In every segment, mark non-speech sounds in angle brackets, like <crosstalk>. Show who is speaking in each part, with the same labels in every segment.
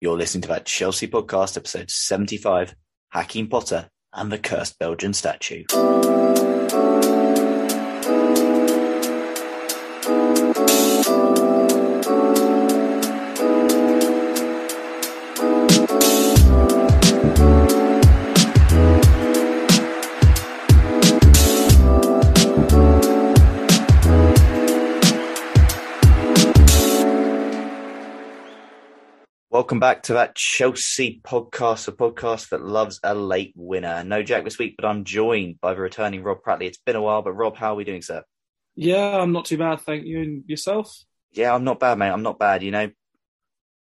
Speaker 1: You're listening to that Chelsea podcast, episode 75 Hakim Potter and the Cursed Belgian Statue. Welcome back to that Chelsea podcast, a podcast that loves a late winner. No Jack this week, but I'm joined by the returning Rob Prattley. It's been a while, but Rob, how are we doing, sir?
Speaker 2: Yeah, I'm not too bad, thank you. And yourself?
Speaker 1: Yeah, I'm not bad, mate. I'm not bad. You know,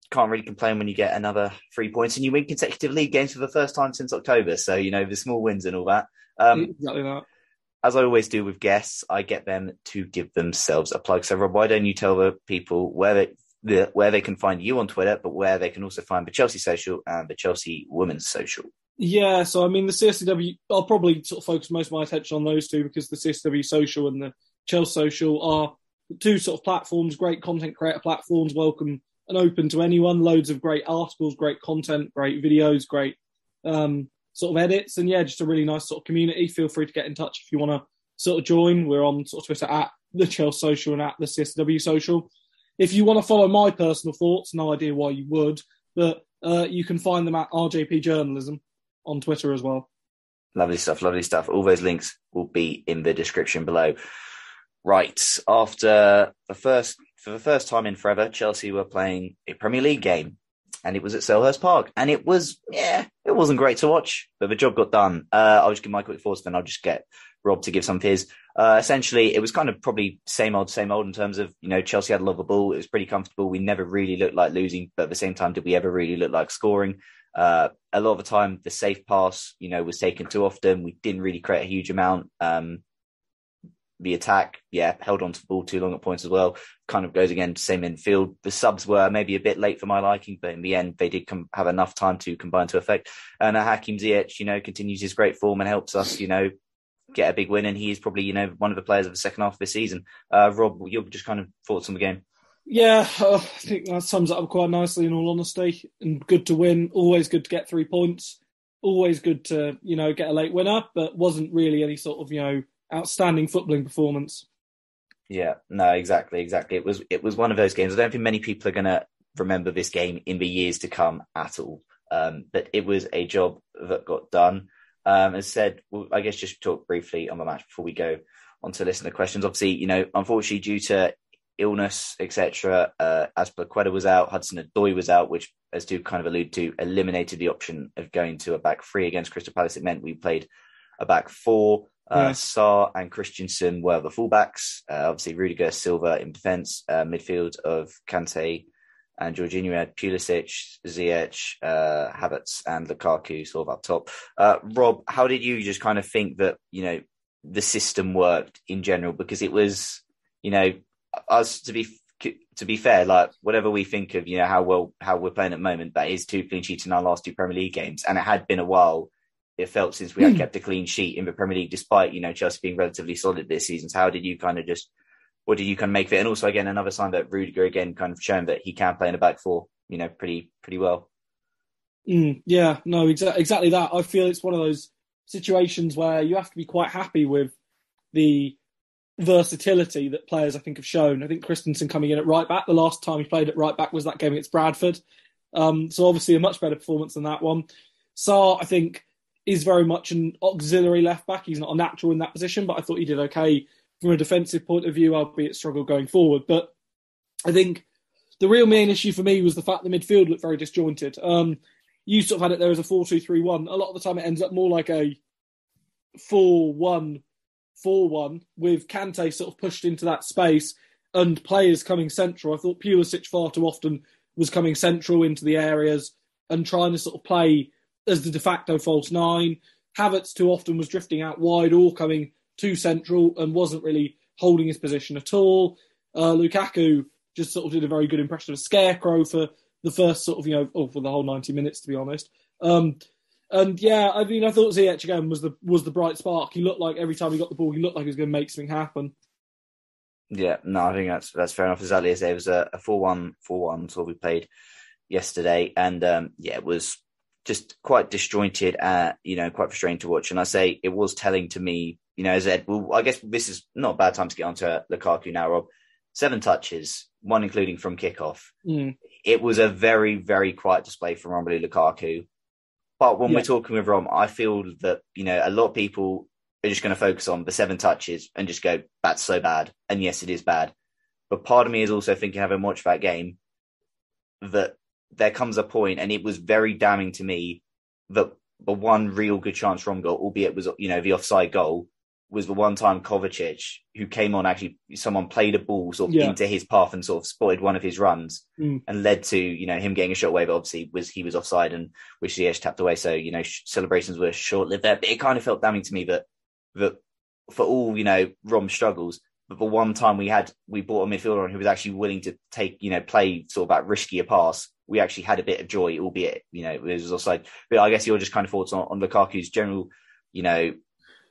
Speaker 1: can't really complain when you get another three points and you win consecutive league games for the first time since October. So, you know, the small wins and all that. Um,
Speaker 2: exactly that.
Speaker 1: as I always do with guests, I get them to give themselves a plug. So, Rob, why don't you tell the people where they, the, where they can find you on Twitter, but where they can also find the Chelsea Social and the Chelsea Women's Social?
Speaker 2: Yeah, so I mean, the CSW, I'll probably sort of focus most of my attention on those two because the CSW Social and the Chelsea Social are two sort of platforms, great content creator platforms, welcome and open to anyone. Loads of great articles, great content, great videos, great um, sort of edits, and yeah, just a really nice sort of community. Feel free to get in touch if you want to sort of join. We're on sort of Twitter at the Chelsea Social and at the CSW Social. If you want to follow my personal thoughts, no idea why you would, but uh, you can find them at RJP Journalism on Twitter as well.
Speaker 1: Lovely stuff, lovely stuff. All those links will be in the description below. Right, after the first for the first time in forever, Chelsea were playing a Premier League game, and it was at Selhurst Park, and it was yeah, it wasn't great to watch, but the job got done. Uh, I'll just give my quick thoughts, then I'll just get Rob to give some of his. Uh, essentially, it was kind of probably same old, same old in terms of you know Chelsea had a lot of ball, it was pretty comfortable. We never really looked like losing, but at the same time, did we ever really look like scoring? Uh, a lot of the time, the safe pass, you know, was taken too often. We didn't really create a huge amount. Um, the attack, yeah, held on to the ball too long at points as well. Kind of goes again, same in field. The subs were maybe a bit late for my liking, but in the end, they did com- have enough time to combine to effect. And uh, Hakim Ziyech, you know, continues his great form and helps us, you know, get a big win. And he is probably, you know, one of the players of the second half of the season. Uh, Rob, your just kind of thoughts on the game?
Speaker 2: Yeah, uh, I think that sums it up quite nicely. In all honesty, and good to win. Always good to get three points. Always good to you know get a late winner, but wasn't really any sort of you know outstanding footballing performance.
Speaker 1: Yeah, no, exactly, exactly. It was it was one of those games. I don't think many people are going to remember this game in the years to come at all. Um, but it was a job that got done. Um, as said, well, I guess just talk briefly on the match before we go on to listen to questions. Obviously, you know, unfortunately due to illness, etc., uh, Azpilicueta was out, Hudson Odoi was out, which, as do kind of allude to, eliminated the option of going to a back three against Crystal Palace. It meant we played a back four. Uh. Sarr and Christensen were the fullbacks. Uh, obviously, Rudiger, Silva in defence. Uh, midfield of Kante and Jorginho had Pulisic, Ziyech, uh, Havertz, and Lukaku sort of up top. Uh, Rob, how did you just kind of think that you know the system worked in general? Because it was, you know, us to be to be fair, like whatever we think of, you know, how well how we're playing at the moment, that is two clean sheets in our last two Premier League games, and it had been a while. It felt since we had
Speaker 2: Hmm.
Speaker 1: kept a clean sheet in the Premier League, despite you know Chelsea being relatively solid this season. So how did you kind of just, what do you kind of make of it? And also again, another sign that Rudiger again kind of shown that he can play in a back four, you know, pretty pretty well.
Speaker 2: Mm, yeah, no, exa- exactly that. I feel it's one of those situations where you have to be quite happy with the versatility that players I think have shown. I think Christensen coming in at right back, the last time he played at right back was that game against Bradford. Um, so obviously a much better performance than that one. Sarr, I think, is very much an auxiliary left back. He's not a natural in that position, but I thought he did okay from a defensive point of view, albeit struggled going forward. But I think the real main issue for me was the fact the midfield looked very disjointed. Um, you sort of had it there as a 4 2 3 1. A lot of the time it ends up more like a 4 1 4 1 with Kante sort of pushed into that space and players coming central. I thought Pulisic far too often was coming central into the areas and trying to sort of play as the de facto false nine. Havertz too often was drifting out wide or coming too central and wasn't really holding his position at all. Uh, Lukaku just sort of did a very good impression of a scarecrow for the first sort of, you know, oh, for the whole 90 minutes, to be honest. Um, and yeah, I mean, I thought Ziyech again was the was the bright spark. He looked like every time he got the ball, he looked like he was going to make something happen.
Speaker 1: Yeah, no, I think that's that's fair enough. Exactly as it was a, a 4-1, 4-1 so we played yesterday, and um, yeah, it was just quite disjointed, uh, you know, quite frustrating to watch. And I say it was telling to me, you know, as Ed, well, I guess this is not a bad time to get onto Lukaku now, Rob. Seven touches, one including from kickoff.
Speaker 2: Mm.
Speaker 1: It was a very, very quiet display from Romelu Lukaku. But when
Speaker 2: Yeah.
Speaker 1: we're talking with Rom, I feel that, you know, a lot of people are just going to focus on the seven touches and just go, that's so bad. And yes, it is bad. But part of me is also thinking, having watched that game, that there comes a point, and it was very damning to me that the one real good chance Rom got, albeit was, you know, the offside goal, was the one time Kovacic, who came on, actually, someone played a ball sort of
Speaker 2: Yeah.
Speaker 1: into his path and sort of spotted one of his runs
Speaker 2: Mm.
Speaker 1: and led to, you know, him getting a shot away, but obviously was he was offside and which the edge tapped away. So, you know, sh- celebrations were short lived there. But it kind of felt damning to me that, that for all, you know, Rom struggles, but the one time we had, we bought a midfielder on who was actually willing to take, you know, play sort of that riskier pass. We actually had a bit of joy, albeit, you know, it was offside. But I guess you're just kind of thoughts on, on Lukaku's general, you know,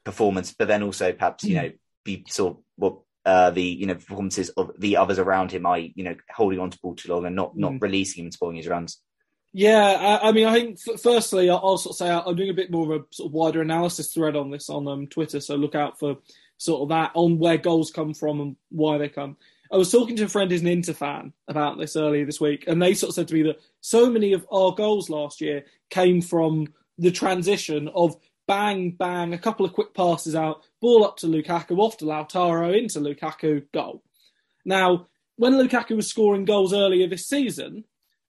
Speaker 1: performance, but then also perhaps, you know, be sort of what, uh, the, you know, performances of the others around him, I, you know, holding on to ball too long and not, not
Speaker 2: Mm.
Speaker 1: releasing him and spoiling his runs.
Speaker 2: Yeah, I, I mean, I think f- firstly, I'll, I'll sort of say I'm doing a bit more of a sort of wider analysis thread on this on um, Twitter, so look out for sort of that on where goals come from and why they come. I was talking to a friend who's an Inter fan about this earlier this week, and they sort of said to me that so many of our goals last year came from the transition of bang, bang, a couple of quick passes out, ball up to Lukaku, off to Lautaro, into Lukaku, goal. Now, when Lukaku was scoring goals earlier this season,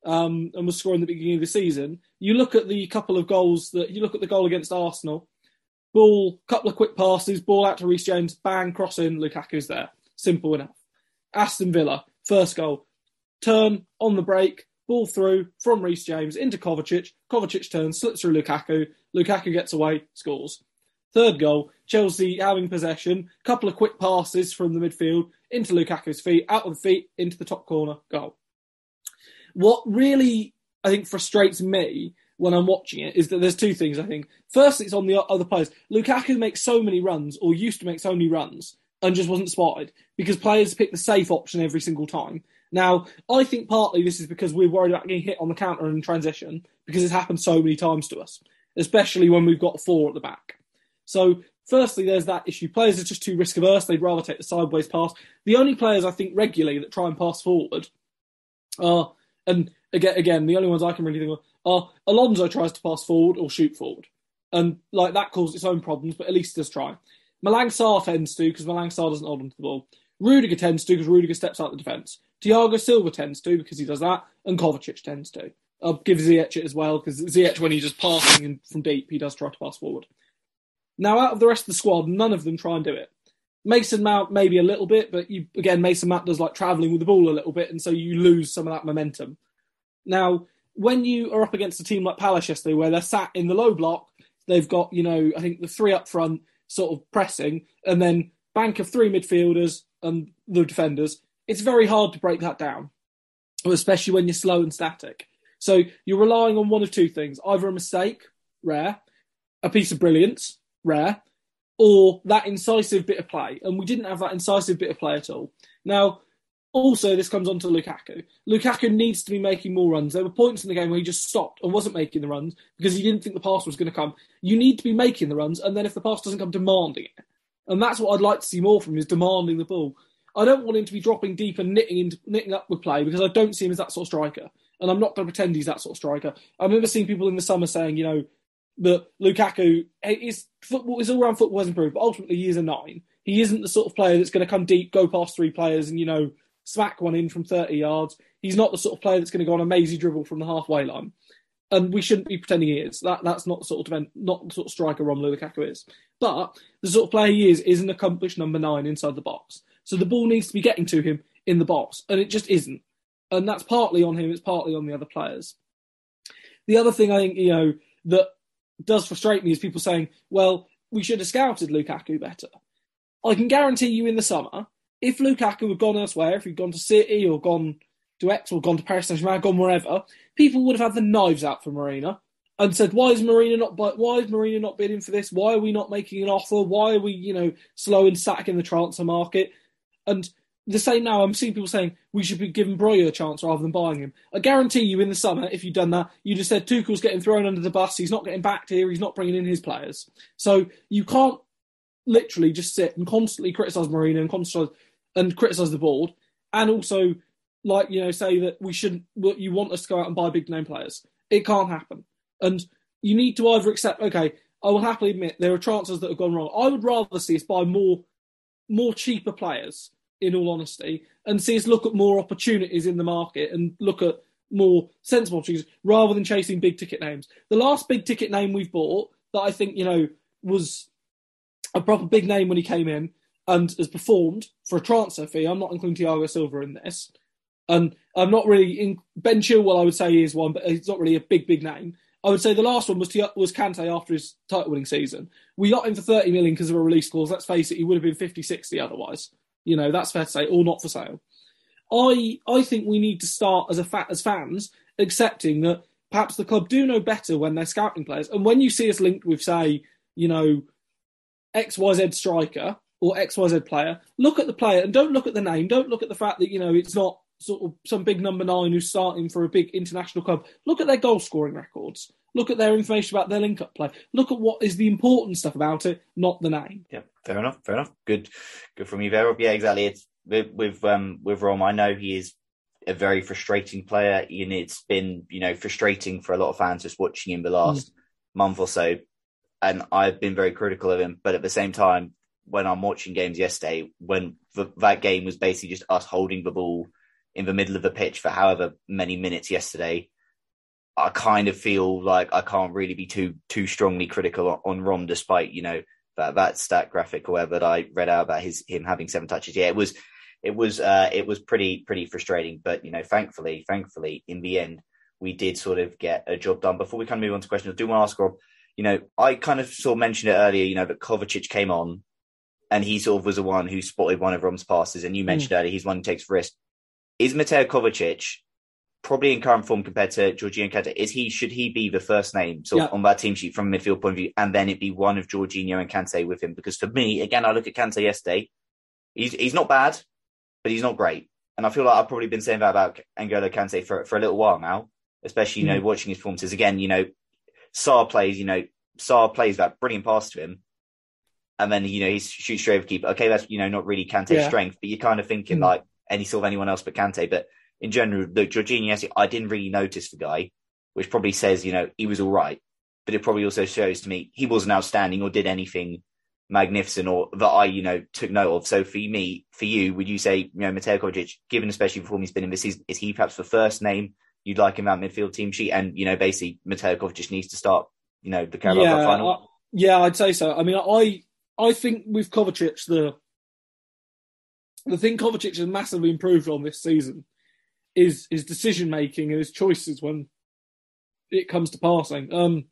Speaker 2: um, and was scoring the beginning of the season, you look at the couple of goals that you look at the goal against Arsenal, ball, couple of quick passes, ball out to Reece James, bang, cross in, Lukaku's there. Simple enough. Aston Villa, first goal, turn on the break, ball through from Reece James into Kovacic. Kovacic turns, slips through Lukaku. Lukaku gets away, scores. Third goal, Chelsea having possession, couple of quick passes from the midfield into Lukaku's feet, out of the feet, into the top corner, goal. What really, I think, frustrates me when I'm watching it is that there's two things, I think. First, it's on the other players. Lukaku makes so many runs, or used to make so many runs, and just wasn't spotted because players pick the safe option every single time. Now, I think partly this is because we're worried about getting hit on the counter and in transition because it's happened so many times to us, especially when we've got four at the back. So, firstly, there's that issue. Players are just too risk averse. They'd rather take the sideways pass. The only players I think regularly that try and pass forward are, and again, again, the only ones I can really think of are Alonso tries to pass forward or shoot forward. And like that causes its own problems, but at least does try. Malang Sarr tends to because Malang Sarr doesn't hold onto the ball. Rudiger tends to because Rudiger steps out the defence. Thiago Silva tends to because he does that, and Kovacic tends to. I'll give Ziyech it as well because Ziyech, when he's just passing and from deep, he does try to pass forward. Now, out of the rest of the squad, none of them try and do it. Mason Mount maybe a little bit, but you, again, Mason Mount does like travelling with the ball a little bit, and so you lose some of that momentum. Now, when you are up against a team like Palace yesterday, where they're sat in the low block, they've got you know I think the three up front sort of pressing, and then bank of three midfielders and the defenders, it's very hard to break that down, especially when you're slow and static. So you're relying on one of two things: either a mistake, rare, a piece of brilliance, rare, or that incisive bit of play. And we didn't have that incisive bit of play at all. Now, also, this comes on to Lukaku. Lukaku needs to be making more runs. There were points in the game where he just stopped and wasn't making the runs because he didn't think the pass was going to come. You need to be making the runs, and then if the pass doesn't come, demanding it. And that's what I'd like to see more from him is demanding the ball. I don't want him to be dropping deep and knitting, into, knitting up with play because I don't see him as that sort of striker. And I'm not going to pretend he's that sort of striker. I remember seeing people in the summer saying, you know, that Lukaku, his football, his all-round football has improved, but ultimately he is a nine. He isn't the sort of player that's going to come deep, go past three players, and you know smack one in from 30 yards. He's not the sort of player that's going to go on a mazy dribble from the halfway line. And we shouldn't be pretending he is. That that's not the sort of not the sort of striker Romelu Lukaku is. But the sort of player he is is an accomplished number nine inside the box. So the ball needs to be getting to him in the box, and it just isn't. And that's partly on him. It's partly on the other players. The other thing I think you know that does frustrate me is people saying, "Well, we should have scouted Lukaku better." I can guarantee you in the summer, if Lukaku had gone elsewhere, if he'd gone to City or gone to X or gone to Paris Saint Germain, gone wherever, people would have had the knives out for Marina and said, "Why is Marina not? Why is Marina not bidding for this? Why are we not making an offer? Why are we, you know, slow and in the transfer market?" And the same now, I'm seeing people saying we should be giving Broja a chance rather than buying him. I guarantee you, in the summer, if you'd done that, you'd have said Tuchel's getting thrown under the bus. He's not getting backed here. He's not bringing in his players. So you can't literally just sit and constantly criticise Marina and constantly and criticise the board, and also like you know say that we shouldn't. You want us to go out and buy big name players. It can't happen, and you need to either accept. Okay, I will happily admit there are transfers that have gone wrong. I would rather see us buy more, more cheaper players. In all honesty, and see us look at more opportunities in the market and look at more sensible opportunities rather than chasing big ticket names. The last big ticket name we've bought that I think you know was a proper big name when he came in and has performed for a transfer fee. I'm not including Thiago Silva in this. And I'm not really in Ben Chilwell. I would say he is one, but he's not really a big, big name. I would say the last one was was Kante after his title winning season. We got him for 30 million because of a release clause. Let's face it, he would have been 50, 60 otherwise. You know, that's fair to say, or not for sale. I I think we need to start as a fa- as fans accepting that perhaps the club do know better when they're scouting players. And when you see us linked with, say, you know, XYZ striker, or XYZ player, look at the player and don't look at the name. Don't look at the fact that, you know, it's not sort of some big number nine who's starting for a big international club. Look at their goal scoring records. Look at their information about their link up play. Look at what is the important stuff about it, not the name.
Speaker 1: Yeah, fair enough. Fair enough. Good, good from you, Vera. Yeah, exactly. It's with with um with Rom. I know he is a very frustrating player, and it's been you know frustrating for a lot of fans just watching him the last mm. month or so. And I've been very critical of him, but at the same time, when I'm watching games yesterday, when the, that game was basically just us holding the ball in the middle of the pitch for however many minutes yesterday, I kind of feel like I can't really be too too strongly critical on, on Rom, despite you know that that stat graphic or whatever that I read out about his him having seven touches. Yeah, it was it was uh, it was pretty pretty frustrating, but you know, thankfully, thankfully, in the end, we did sort of get a job done. Before we kind of move on to questions, I do want to ask Rob. You know, I kind of sort of mentioned it earlier. You know that Kovacic came on and he sort of was the one who spotted one of Rom's passes. And you mentioned mm. earlier he's one who takes risk. Is Mateo Kovacic probably in current form compared to Jorginho Kante? Is he should he be the first name sort yeah. of on that team sheet from a midfield point of view, and then it be one of Jorginho and Kante with him? Because for me, again, I look at Kante yesterday. He's he's not bad, but he's not great. And I feel like I've probably been saying that about N'Golo Kante for for a little while now, especially you know watching his performances again. You know, Sarr plays. You know, Sarr plays that brilliant pass to him and then you know he shoots straight over keeper. Okay, that's you know not really Kante's yeah. strength, but you're kind of thinking mm. like any sort of anyone else but Kante. But in general, look, Jorginho, I didn't really notice the guy, which probably says you know he was all right, but it probably also shows to me he wasn't outstanding or did anything magnificent or that I you know took note of. So for me, for you, would you say you know Mateo Kovacic, given especially before he's been in this season, is he perhaps the first name you'd like in that midfield team sheet? And you know basically Mateo Kovacic needs to start you know the Carabao
Speaker 2: yeah,
Speaker 1: final.
Speaker 2: I, yeah, I'd say so. I mean, I I think with Kovacic, the the thing Kovacic has massively improved on this season is his decision making and his choices when it comes to passing. Um,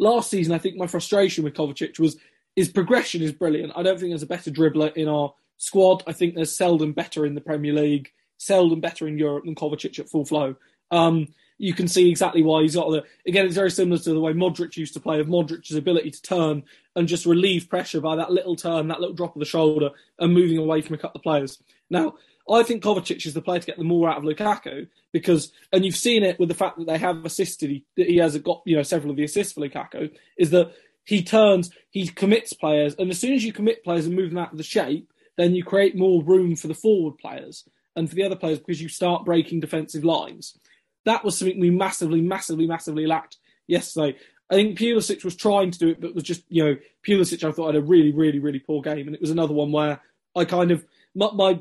Speaker 2: last season, I think my frustration with Kovacic was his progression is brilliant. I don't think there's a better dribbler in our squad, I think there's seldom better in the Premier League, seldom better in Europe than Kovacic at full flow. Um, you can see exactly why he's got the. Again, it's very similar to the way Modric used to play, of Modric's ability to turn and just relieve pressure by that little turn, that little drop of the shoulder, and moving away from a couple of players. Now, I think Kovacic is the player to get the more out of Lukaku because, and you've seen it with the fact that they have assisted, he, that he has got you know several of the assists for Lukaku, is that he turns, he commits players, and as soon as you commit players and move them out of the shape, then you create more room for the forward players and for the other players because you start breaking defensive lines. That was something we massively, massively, massively lacked yesterday. I think Pulisic was trying to do it, but was just, you know, Pulisic I thought had a really, really, really poor game. And it was another one where I kind of, my, my,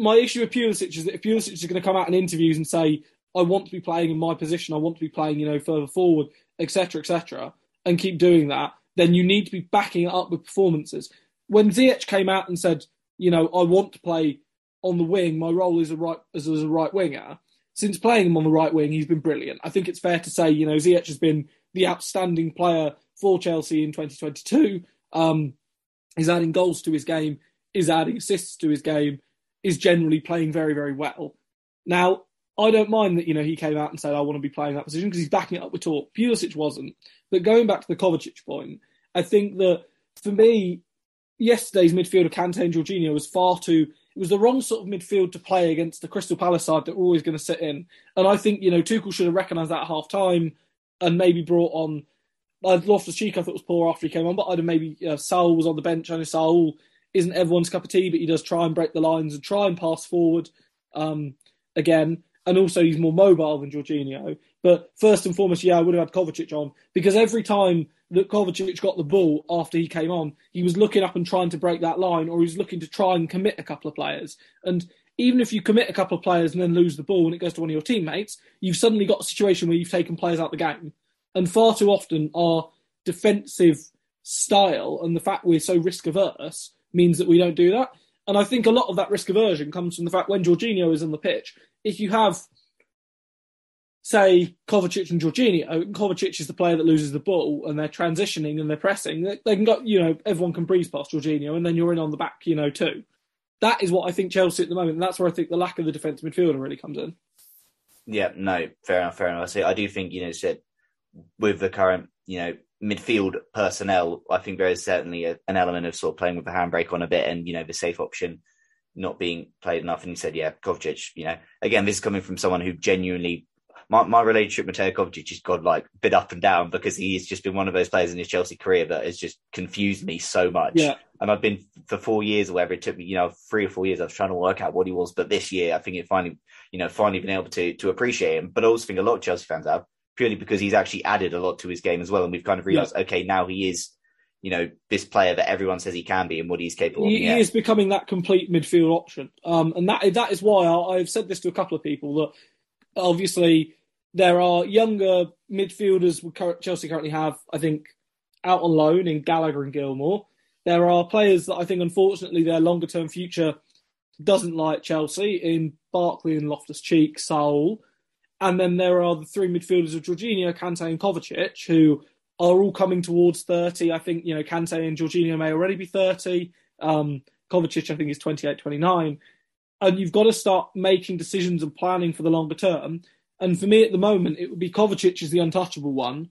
Speaker 2: my issue with Pulisic is that if Pulisic is going to come out in interviews and say, I want to be playing in my position, I want to be playing, you know, further forward, etc., etc., and keep doing that, then you need to be backing it up with performances. When Ziyech came out and said, you know, I want to play on the wing, my role is a right as, as a right winger. Since playing him on the right wing, he's been brilliant. I think it's fair to say, you know, Ziyech has been the outstanding player for Chelsea in 2022. Um, he's adding goals to his game, is adding assists to his game, is generally playing very, very well. Now, I don't mind that, you know, he came out and said, I want to be playing that position because he's backing it up with talk. Pulisic wasn't. But going back to the Kovacic point, I think that for me, yesterday's midfield of Kante and Jorginho was far too. It was the wrong sort of midfield to play against the Crystal Palace side that were always going to sit in. And I think you know Tuchel should have recognised that at half time and maybe brought on. I'd lost Loftus Cheek I thought was poor after he came on, but I'd have maybe uh, Saul was on the bench. I know Saul isn't everyone's cup of tea, but he does try and break the lines and try and pass forward um, again. And also he's more mobile than Jorginho. But first and foremost, yeah, I would have had Kovacic on because every time that Kovacic got the ball after he came on, he was looking up and trying to break that line, or he was looking to try and commit a couple of players. And even if you commit a couple of players and then lose the ball and it goes to one of your teammates, you've suddenly got a situation where you've taken players out of the game. And far too often, our defensive style and the fact we're so risk averse means that we don't do that. And I think a lot of that risk aversion comes from the fact when Jorginho is on the pitch, if you have say Kovacic and Jorginho, Kovacic is the player that loses the ball and they're transitioning and they're pressing, they, they, can go, you know, everyone can breeze past Jorginho and then you're in on the back, you know, too. That is what I think Chelsea at the moment, and that's where I think the lack of the defensive midfielder really comes in.
Speaker 1: Yeah, no, fair enough, fair enough. I see. I do think, you know, said with the current, you know, midfield personnel, I think there is certainly a, an element of sort of playing with the handbrake on a bit and, you know, the safe option not being played enough. And he said, yeah, Kovacic, you know, again, this is coming from someone who genuinely my, my relationship with Mateo Kovacic is godlike, bit up and down because he's just been one of those players in his Chelsea career that has just confused me so much.
Speaker 2: Yeah.
Speaker 1: And I've been for four years or whatever it took me, you know, three or four years. I was trying to work out what he was, but this year I think it finally, you know, finally been able to to appreciate him. But I also think a lot of Chelsea fans have purely because he's actually added a lot to his game as well, and we've kind of realised, yeah. okay, now he is you know, this player that everyone says he can be and what he's capable
Speaker 2: he,
Speaker 1: of.
Speaker 2: He is becoming that complete midfield option. Um, and that that is why I, have said this to a couple of people that obviously there are younger midfielders Chelsea currently have, I think, out on loan in Gallagher and Gilmour. There are players that I think, unfortunately, their longer term future doesn't like Chelsea in Barkley and Loftus Cheek, Saul. And then there are the three midfielders of Jorginho, Kante, and Kovacic, who are all coming towards 30. I think, you know, Kante and Jorginho may already be 30. Um, Kovacic, I think, is 28, 29. And you've got to start making decisions and planning for the longer term. And for me at the moment, it would be Kovacic is the untouchable one.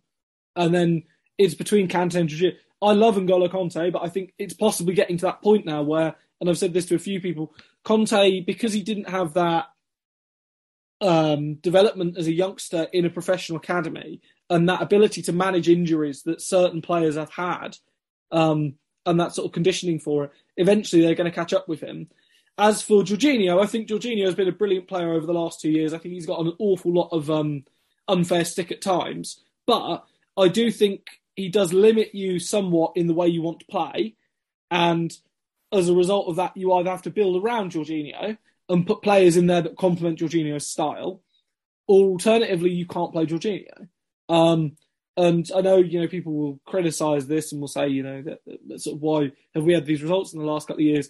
Speaker 2: And then it's between Kante and Jorginho. I love N'Golo Kante, but I think it's possibly getting to that point now where, and I've said this to a few people, Kante, because he didn't have that um, development as a youngster in a professional academy and that ability to manage injuries that certain players have had um, and that sort of conditioning for it, eventually they're going to catch up with him. As for Jorginho, I think Jorginho has been a brilliant player over the last two years. I think he's got an awful lot of um, unfair stick at times, but I do think he does limit you somewhat in the way you want to play. And as a result of that, you either have to build around Jorginho and put players in there that complement Jorginho's style, alternatively, you can't play Jorginho. Um, and I know you know people will criticise this and will say you know that, that, sort of why have we had these results in the last couple of years?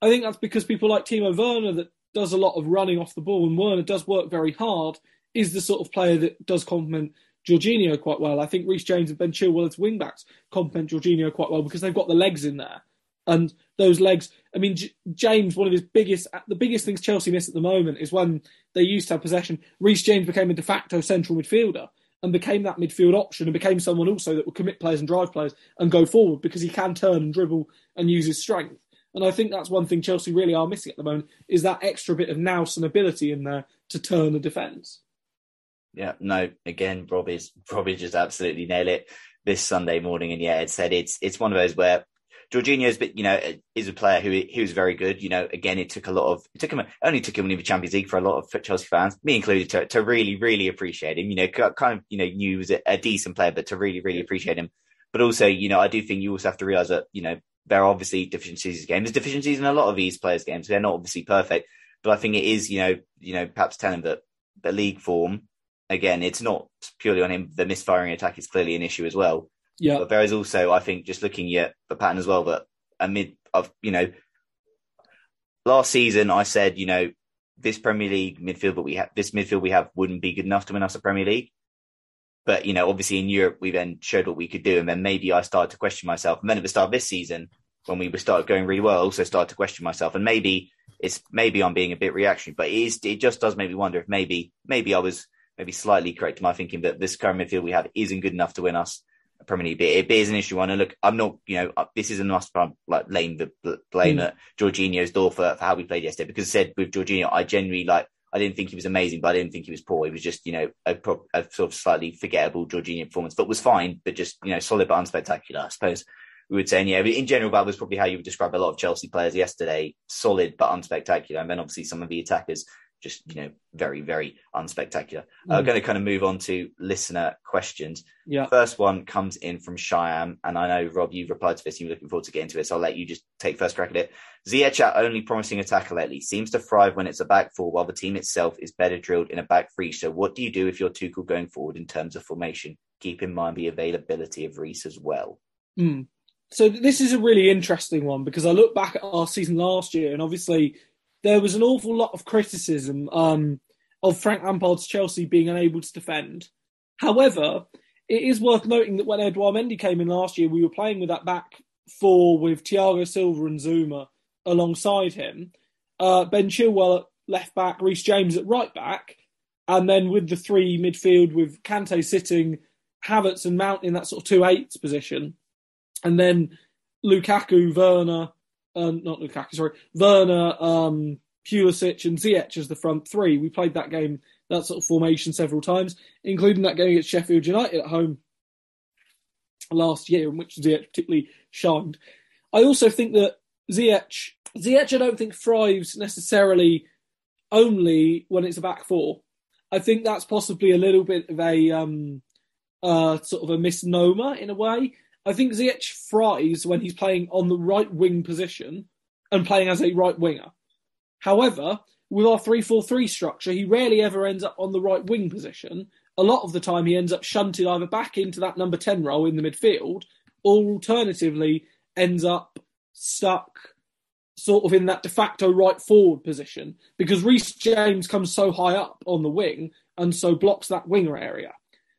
Speaker 2: I think that's because people like Timo Werner that does a lot of running off the ball and Werner does work very hard is the sort of player that does complement Jorginho quite well. I think Reece James and Ben Chilwell as wingbacks complement Jorginho quite well because they've got the legs in there. And those legs, I mean, J- James, one of his biggest, the biggest things Chelsea miss at the moment is when they used to have possession. Reece James became a de facto central midfielder and became that midfield option and became someone also that would commit players and drive players and go forward because he can turn and dribble and use his strength. And I think that's one thing Chelsea really are missing at the moment is that extra bit of nous and ability in there to turn the defence.
Speaker 1: Yeah, no, again, Rob is probably just absolutely nailed it this Sunday morning. And yeah, it said it's it's one of those where Jorginho's, but you know, is a player who who is very good. You know, again, it took a lot of it took him only took him winning the Champions League for a lot of Chelsea fans, me included, to, to really really appreciate him. You know, kind of you know knew he was a, a decent player, but to really really appreciate him. But also, you know, I do think you also have to realise that you know there are obviously deficiencies in games. There's deficiencies in a lot of these players' games. They're not obviously perfect, but I think it is you know you know perhaps telling that the league form again, it's not purely on him. The misfiring attack is clearly an issue as well.
Speaker 2: Yeah.
Speaker 1: But there is also, I think, just looking at the pattern as well, that amid of you know, last season I said, you know, this Premier League midfield that we have, this midfield we have wouldn't be good enough to win us a Premier League. But you know, obviously in Europe we then showed what we could do, and then maybe I started to question myself. And then at the start of this season, when we started going really well, I also started to question myself. And maybe it's maybe I'm being a bit reactionary, but it is it just does make me wonder if maybe maybe I was maybe slightly correct in my thinking that this current midfield we have isn't good enough to win us Premier League. It, it is an issue one. And look, I'm not, you know, uh, this isn't us like laying the blame mm. at Jorginho's door for, for how we played yesterday. Because I said with Jorginho, I genuinely like, I didn't think he was amazing, but I didn't think he was poor. He was just, you know, a, a sort of slightly forgettable Jorginho performance, but was fine, but just, you know, solid but unspectacular, I suppose we would say. And yeah, in general, that was probably how you would describe a lot of Chelsea players yesterday. Solid but unspectacular. And then obviously some of the attackers just you know very very unspectacular. Uh, mm. I'm going to kind of move on to listener questions.
Speaker 2: Yeah.
Speaker 1: First one comes in from Cheyenne, and I know Rob, you've replied to this. You're looking forward to getting to it, so I'll let you just take first crack at it. Ziyech, only promising attacker lately, seems to thrive when it's a back four, while the team itself is better drilled in a back three. So, what do you do if you're Tuchel going forward in terms of formation? Keep in mind the availability of Reece as well.
Speaker 2: Mm. So this is a really interesting one because I look back at our season last year, and obviously there was an awful lot of criticism um, of Frank Lampard's Chelsea being unable to defend. However, it is worth noting that when Edouard Mendy came in last year, we were playing with that back four with Thiago Silva and Zouma alongside him. Uh, ben Chilwell at left back, Reece James at right back, and then with the three midfield with Kante sitting, Havertz and Mount in that sort of two eights position, and then Lukaku, Werner, um, not Lukaku, sorry, Werner, um, Pulisic, and Ziyech as the front three. We played that game, that sort of formation several times, including that game against Sheffield United at home last year, in which Ziyech particularly shined. I also think that Ziyech, Ziyech, I don't think thrives necessarily only when it's a back four. I think that's possibly a little bit of a um, uh, sort of a misnomer in a way. I think Ziyech thrives when he's playing on the right wing position and playing as a right winger. However, with our 3 4 3 structure, he rarely ever ends up on the right wing position. A lot of the time, he ends up shunted either back into that number 10 role in the midfield or alternatively ends up stuck sort of in that de facto right forward position because Reece James comes so high up on the wing and so blocks that winger area.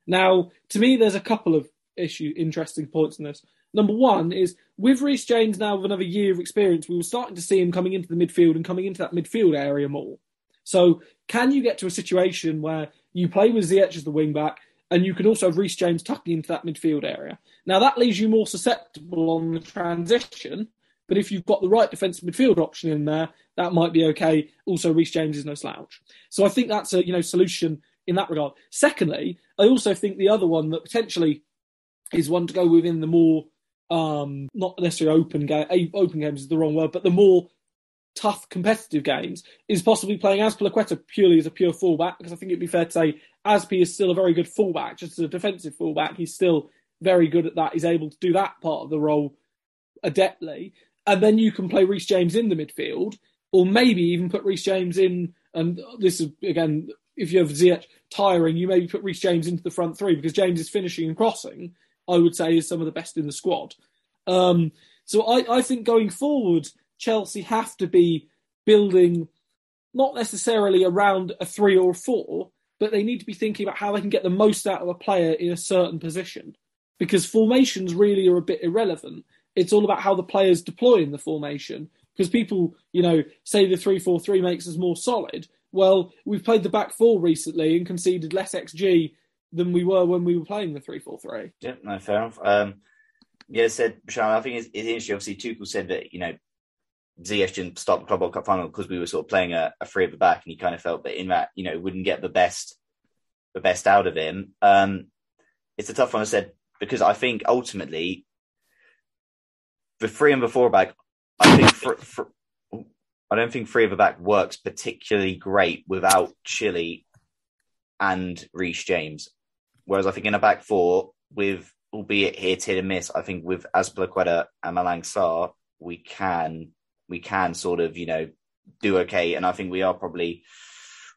Speaker 2: Now, to me, there's a couple of issue, interesting points in this. Number one is with Reece James now with another year of experience, we were starting to see him coming into the midfield and coming into that midfield area more. So, can you get to a situation where you play with Ziyech as the wing back and you can also have Reece James tucking into that midfield area? Now, that leaves you more susceptible on the transition, but if you've got the right defensive midfield option in there, that might be okay. Also, Reece James is no slouch. So, I think that's a you know solution in that regard. Secondly, I also think the other one that potentially is one to go within the more um, not necessarily open game. Open games is the wrong word, but the more tough competitive games is possibly playing Azpilicueta purely as a pure fullback because I think it'd be fair to say Azpi is still a very good fullback, just as a defensive fullback. He's still very good at that. He's able to do that part of the role adeptly, and then you can play Reece James in the midfield, or maybe even put Reece James in. And this is again, if you have Ziyech tiring, you maybe put Reece James into the front three because James is finishing and crossing I would say is some of the best in the squad. Um, so I, I think going forward, Chelsea have to be building not necessarily around a three or a four, but they need to be thinking about how they can get the most out of a player in a certain position. Because formations really are a bit irrelevant. It's all about how the players deploy in the formation. Because people, you know, say the three four three makes us more solid. Well, we've played the back four recently and conceded less XG than we were when we were playing the three four three.
Speaker 1: Yeah, no, fair enough. Um, yeah, said Sean. I think it's, it's interesting. Obviously, Tuchel said that you know Ziyech didn't start the Club World Cup final because we were sort of playing a, a three at the back, and he kind of felt that in that you know wouldn't get the best the best out of him. Um, it's a tough one. I said because I think ultimately the three and the four back, I think for, for, I don't think three of the back works particularly great without Chilly and Reece James. Whereas I think in a back four with albeit hit hit and miss, I think with Azpilicueta and Malang Sarr, we can we can sort of you know do okay, and I think we are probably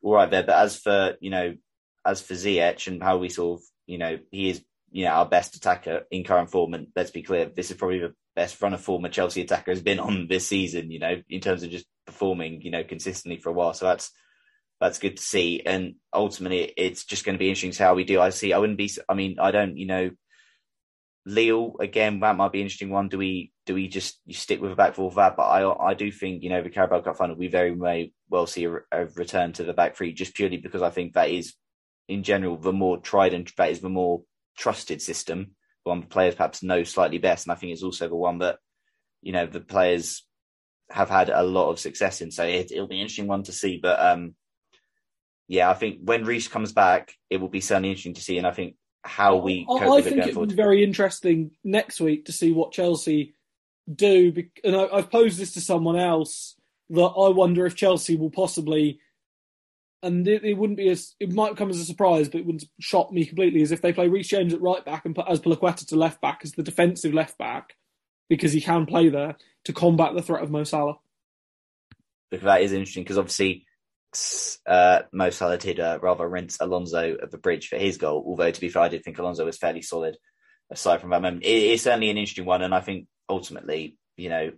Speaker 1: all right there. But as for you know as for Ziyech and how we sort of you know he is you know our best attacker in current form, and let's be clear, this is probably the best run of form a Chelsea attacker has been on this season. You know in terms of just performing you know consistently for a while, so that's that's good to see. And ultimately, it's just going to be interesting to how we do. I see. I wouldn't be. I mean, I don't. You know, Lille again. That might be an interesting one. Do we do we just stick with a back four for that? But I I do think you know the Carabao Cup final we very may well see a, a, return to the back three just purely because I think that is in general the more tried and that is the more trusted system. The one the players perhaps know slightly best, and I think it's also the one that you know the players have had a lot of success in. So it, will be an interesting one to see. But um, yeah, I think when Reece comes back, it will be certainly interesting to see. And I think how we
Speaker 2: I, I think it, would be very interesting next week to see what Chelsea do. And I, I've posed this to someone else that I wonder if Chelsea will possibly, and it, it, wouldn't be as it might come as a surprise, but it wouldn't shock me completely. Is if they play Reece James at right back and put Azpilicueta to left back as the defensive left back because he can play there to combat the threat of Mo Salah.
Speaker 1: Because that is interesting because obviously uh, Mo Salah uh, rather rinse Alonso at the bridge for his goal. Although to be fair, I did think Alonso was fairly solid aside from that moment. It, it's certainly an interesting one, and I think ultimately, you know,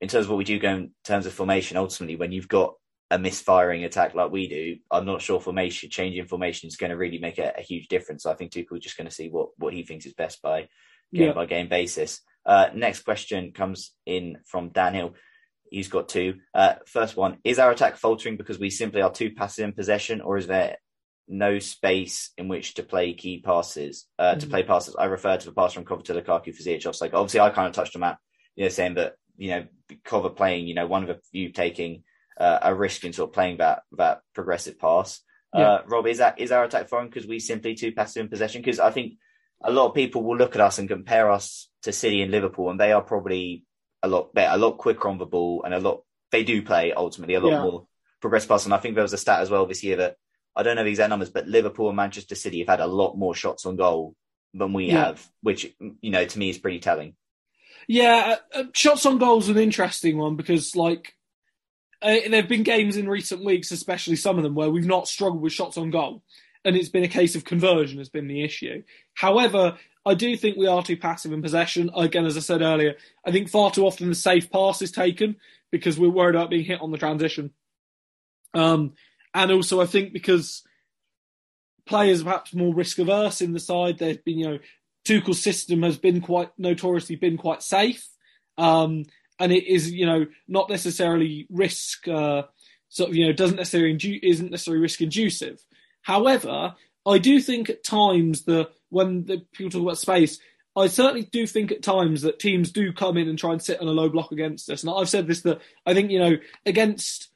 Speaker 1: in terms of what we do go in terms of formation, ultimately when you've got a misfiring attack like we do, I'm not sure formation changing formation is going to really make a, a huge difference. So I think Tuchel's just going to see what what he thinks is best by game yeah. by game basis. Uh, next question comes in from Dan Hill. He's got two. Uh, first one Is our attack faltering because we simply are too passive in possession, or is there no space in which to play key passes? Uh, mm-hmm. To play passes, I refer to the pass from Kova to Lukaku for Ziyech offside. Obviously, I kind of touched on that, you know, saying that, you know, Kova playing, you know, one of the few taking uh, a risk in sort of playing that that progressive pass. Yeah. Uh, Rob, is that is our attack foreign because we simply too passive in possession? Because I think a lot of people will look at us and compare us to City and Liverpool, and they are probably a lot better, a lot quicker on the ball, and a lot they do play ultimately a lot yeah. more progressive pass. And I think there was a stat as well this year that I don't know the exact numbers, but Liverpool and Manchester City have had a lot more shots on goal than we yeah. have, which you know to me is pretty telling.
Speaker 2: Yeah, uh, uh shots on goal is an interesting one because like uh, there have been games in recent weeks, especially some of them, where we've not struggled with shots on goal, and it's been a case of conversion has been the issue. However, I do think we are too passive in possession. Again, as I said earlier, I think far too often the safe pass is taken because we're worried about being hit on the transition. Um, and also, I think because players are perhaps more risk averse in the side, there's been, you know, Tuchel's system has been quite notoriously been quite safe. Um, and it is, you know, not necessarily risk, uh, sort of, you know, doesn't necessarily, indu- isn't necessarily risk inducive. However, I do think at times the when the people talk about space, I certainly do think at times that teams do come in and try and sit on a low block against us. And I've said this that I think you know against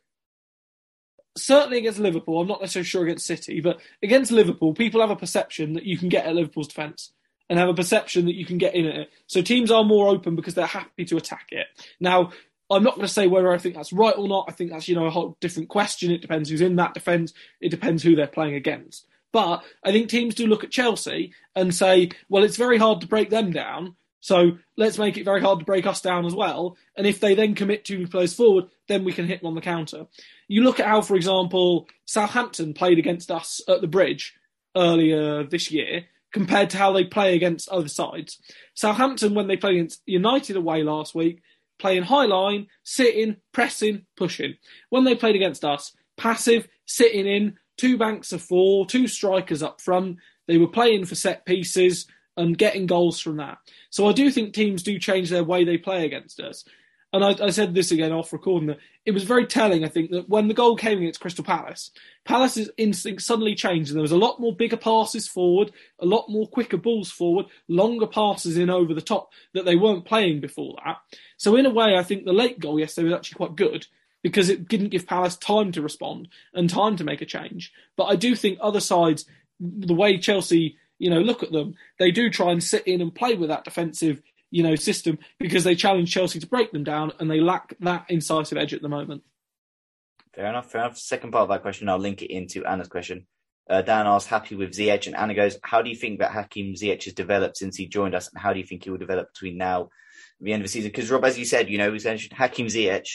Speaker 2: certainly against Liverpool. I'm not necessarily sure against City, but against Liverpool, people have a perception that you can get at Liverpool's defence and have a perception that you can get in at it. So teams are more open because they're happy to attack it. Now, I'm not going to say whether I think that's right or not. I think that's you know a whole different question. It depends who's in that defence. It depends who they're playing against. But I think teams do look at Chelsea and say, well, it's very hard to break them down. So let's make it very hard to break us down as well. And if they then commit two plays forward, then we can hit them on the counter. You look at how, for example, Southampton played against us at the bridge earlier this year compared to how they play against other sides. Southampton, when they played against United away last week, playing high line, sitting, pressing, pushing. When they played against us, passive, sitting in, two banks of four, two strikers up front. They were playing for set pieces, and getting goals from that. So I do think teams do change their way they play against us. And I, I said this again off recording that it was very telling, I think, that when the goal came against Crystal Palace, Palace's instinct suddenly changed and there was a lot more bigger passes forward, a lot more quicker balls forward, longer passes in over the top that they weren't playing before that. So in a way, I think the late goal yesterday was actually quite good because it didn't give Palace time to respond and time to make a change. But I do think other sides, the way Chelsea, you know, look at them, they do try and sit in and play with that defensive you know, system because they challenge Chelsea to break them down and they lack that incisive edge at the moment.
Speaker 1: Fair enough. Fair enough. Second part of that question, I'll link it into Anna's question. Uh, Dan asks, happy with Ziyech, and Anna goes, how do you think that Hakim Ziyech has developed since he joined us, and how do you think he will develop between now and the end of the season? Because Rob, as you said, you know, Hakim Ziyech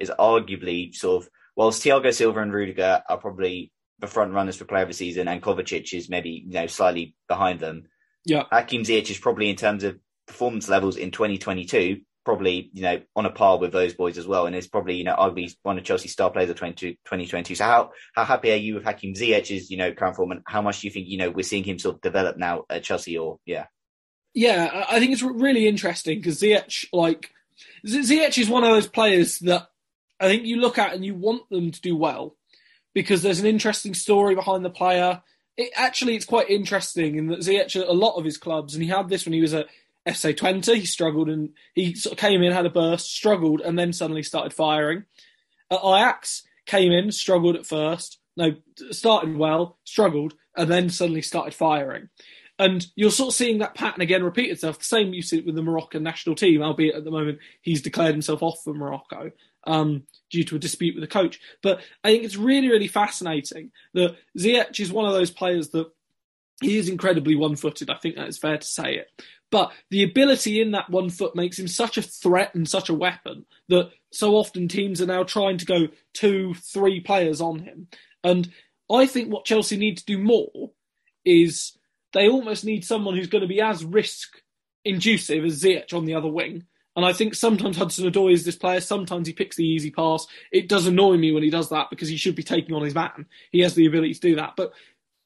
Speaker 1: is arguably sort of, whilst Thiago Silva and Rudiger are probably the front runners for player of the season, and Kovacic is maybe you know slightly behind them.
Speaker 2: Yeah,
Speaker 1: Hakim Ziyech is probably in terms of performance levels in 2022 probably you know on a par with those boys as well, and is probably you know arguably one of Chelsea's star players of 2022. So how how happy are you with Hakim Ziyech's you know current form, and how much do you think you know we're seeing him sort of develop now at Chelsea? Or yeah,
Speaker 2: yeah, I think it's really interesting because Ziyech like Ziyech is one of those players that I think you look at and you want them to do well because there's an interesting story behind the player. It, actually, it's quite interesting in that Ziyech, a lot of his clubs, and he had this when he was at FC Twente. He struggled and he sort of came in, had a burst, struggled, and then suddenly started firing. At Ajax, came in, struggled at first, no, started well, struggled, and then suddenly started firing. And you're sort of seeing that pattern again repeat itself. The same you see with the Moroccan national team, albeit at the moment he's declared himself off for Morocco um, due to a dispute with the coach. But I think it's really, really fascinating that Ziyech is one of those players that he is incredibly one-footed. I think that is fair to say it. But the ability in that one foot makes him such a threat and such a weapon that so often teams are now trying to go two, three players on him. And I think what Chelsea need to do more is they almost need someone who's going to be as risk inducive as Ziyech on the other wing. And I think sometimes Hudson Odoi is this player. Sometimes he picks the easy pass. It does annoy me when he does that because he should be taking on his man. He has the ability to do that. But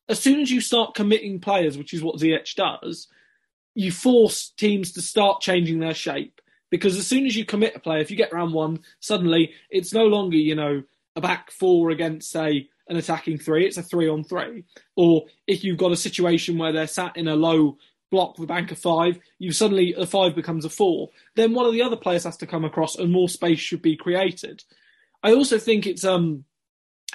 Speaker 2: as soon as you start committing players, which is what Ziyech does, you force teams to start changing their shape because as soon as you commit a player, if you get round one, suddenly it's no longer you know a back four against say an attacking three; it's a three on three. Or if you've got a situation where they're sat in a low block a bank of five, you suddenly a five becomes a four. Then one of the other players has to come across, and more space should be created. I also think it's um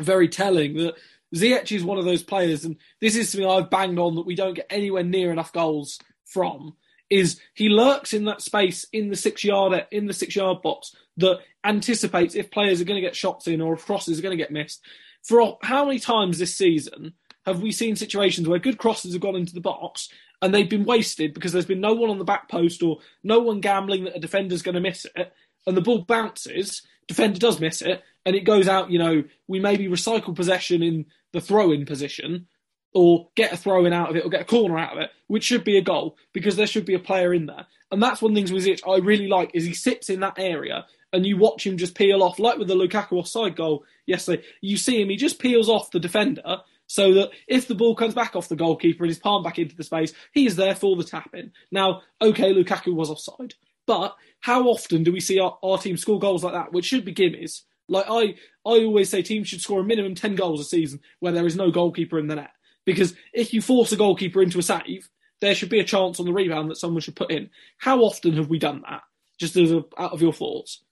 Speaker 2: very telling that Ziyech is one of those players, and this is something I've banged on that we don't get anywhere near enough goals from is he lurks in that space in the six yard in the six yard box that anticipates if players are going to get shots in or if crosses are going to get missed. For how many times this season have we seen situations where good crosses have gone into the box and they've been wasted because there's been no one on the back post or no one gambling that a defender's going to miss it, and the ball bounces, defender does miss it, and it goes out. You know, we maybe recycle possession in the throw-in position, or get a throw in out of it or get a corner out of it, which should be a goal because there should be a player in there. And that's one of the things with Ziyech I really like is he sits in that area and you watch him just peel off, like with the Lukaku offside goal yesterday. You see him, he just peels off the defender so that if the ball comes back off the goalkeeper and is palmed back into the space, he is there for the tap in. Now, okay, Lukaku was offside, but how often do we see our, our team score goals like that, which should be gimmies? Like I, I always say teams should score a minimum 10 goals a season where there is no goalkeeper in the net. Because if you force a goalkeeper into a save, there should be a chance on the rebound that someone should put in. How often have we done that? Just as a, out of your thoughts.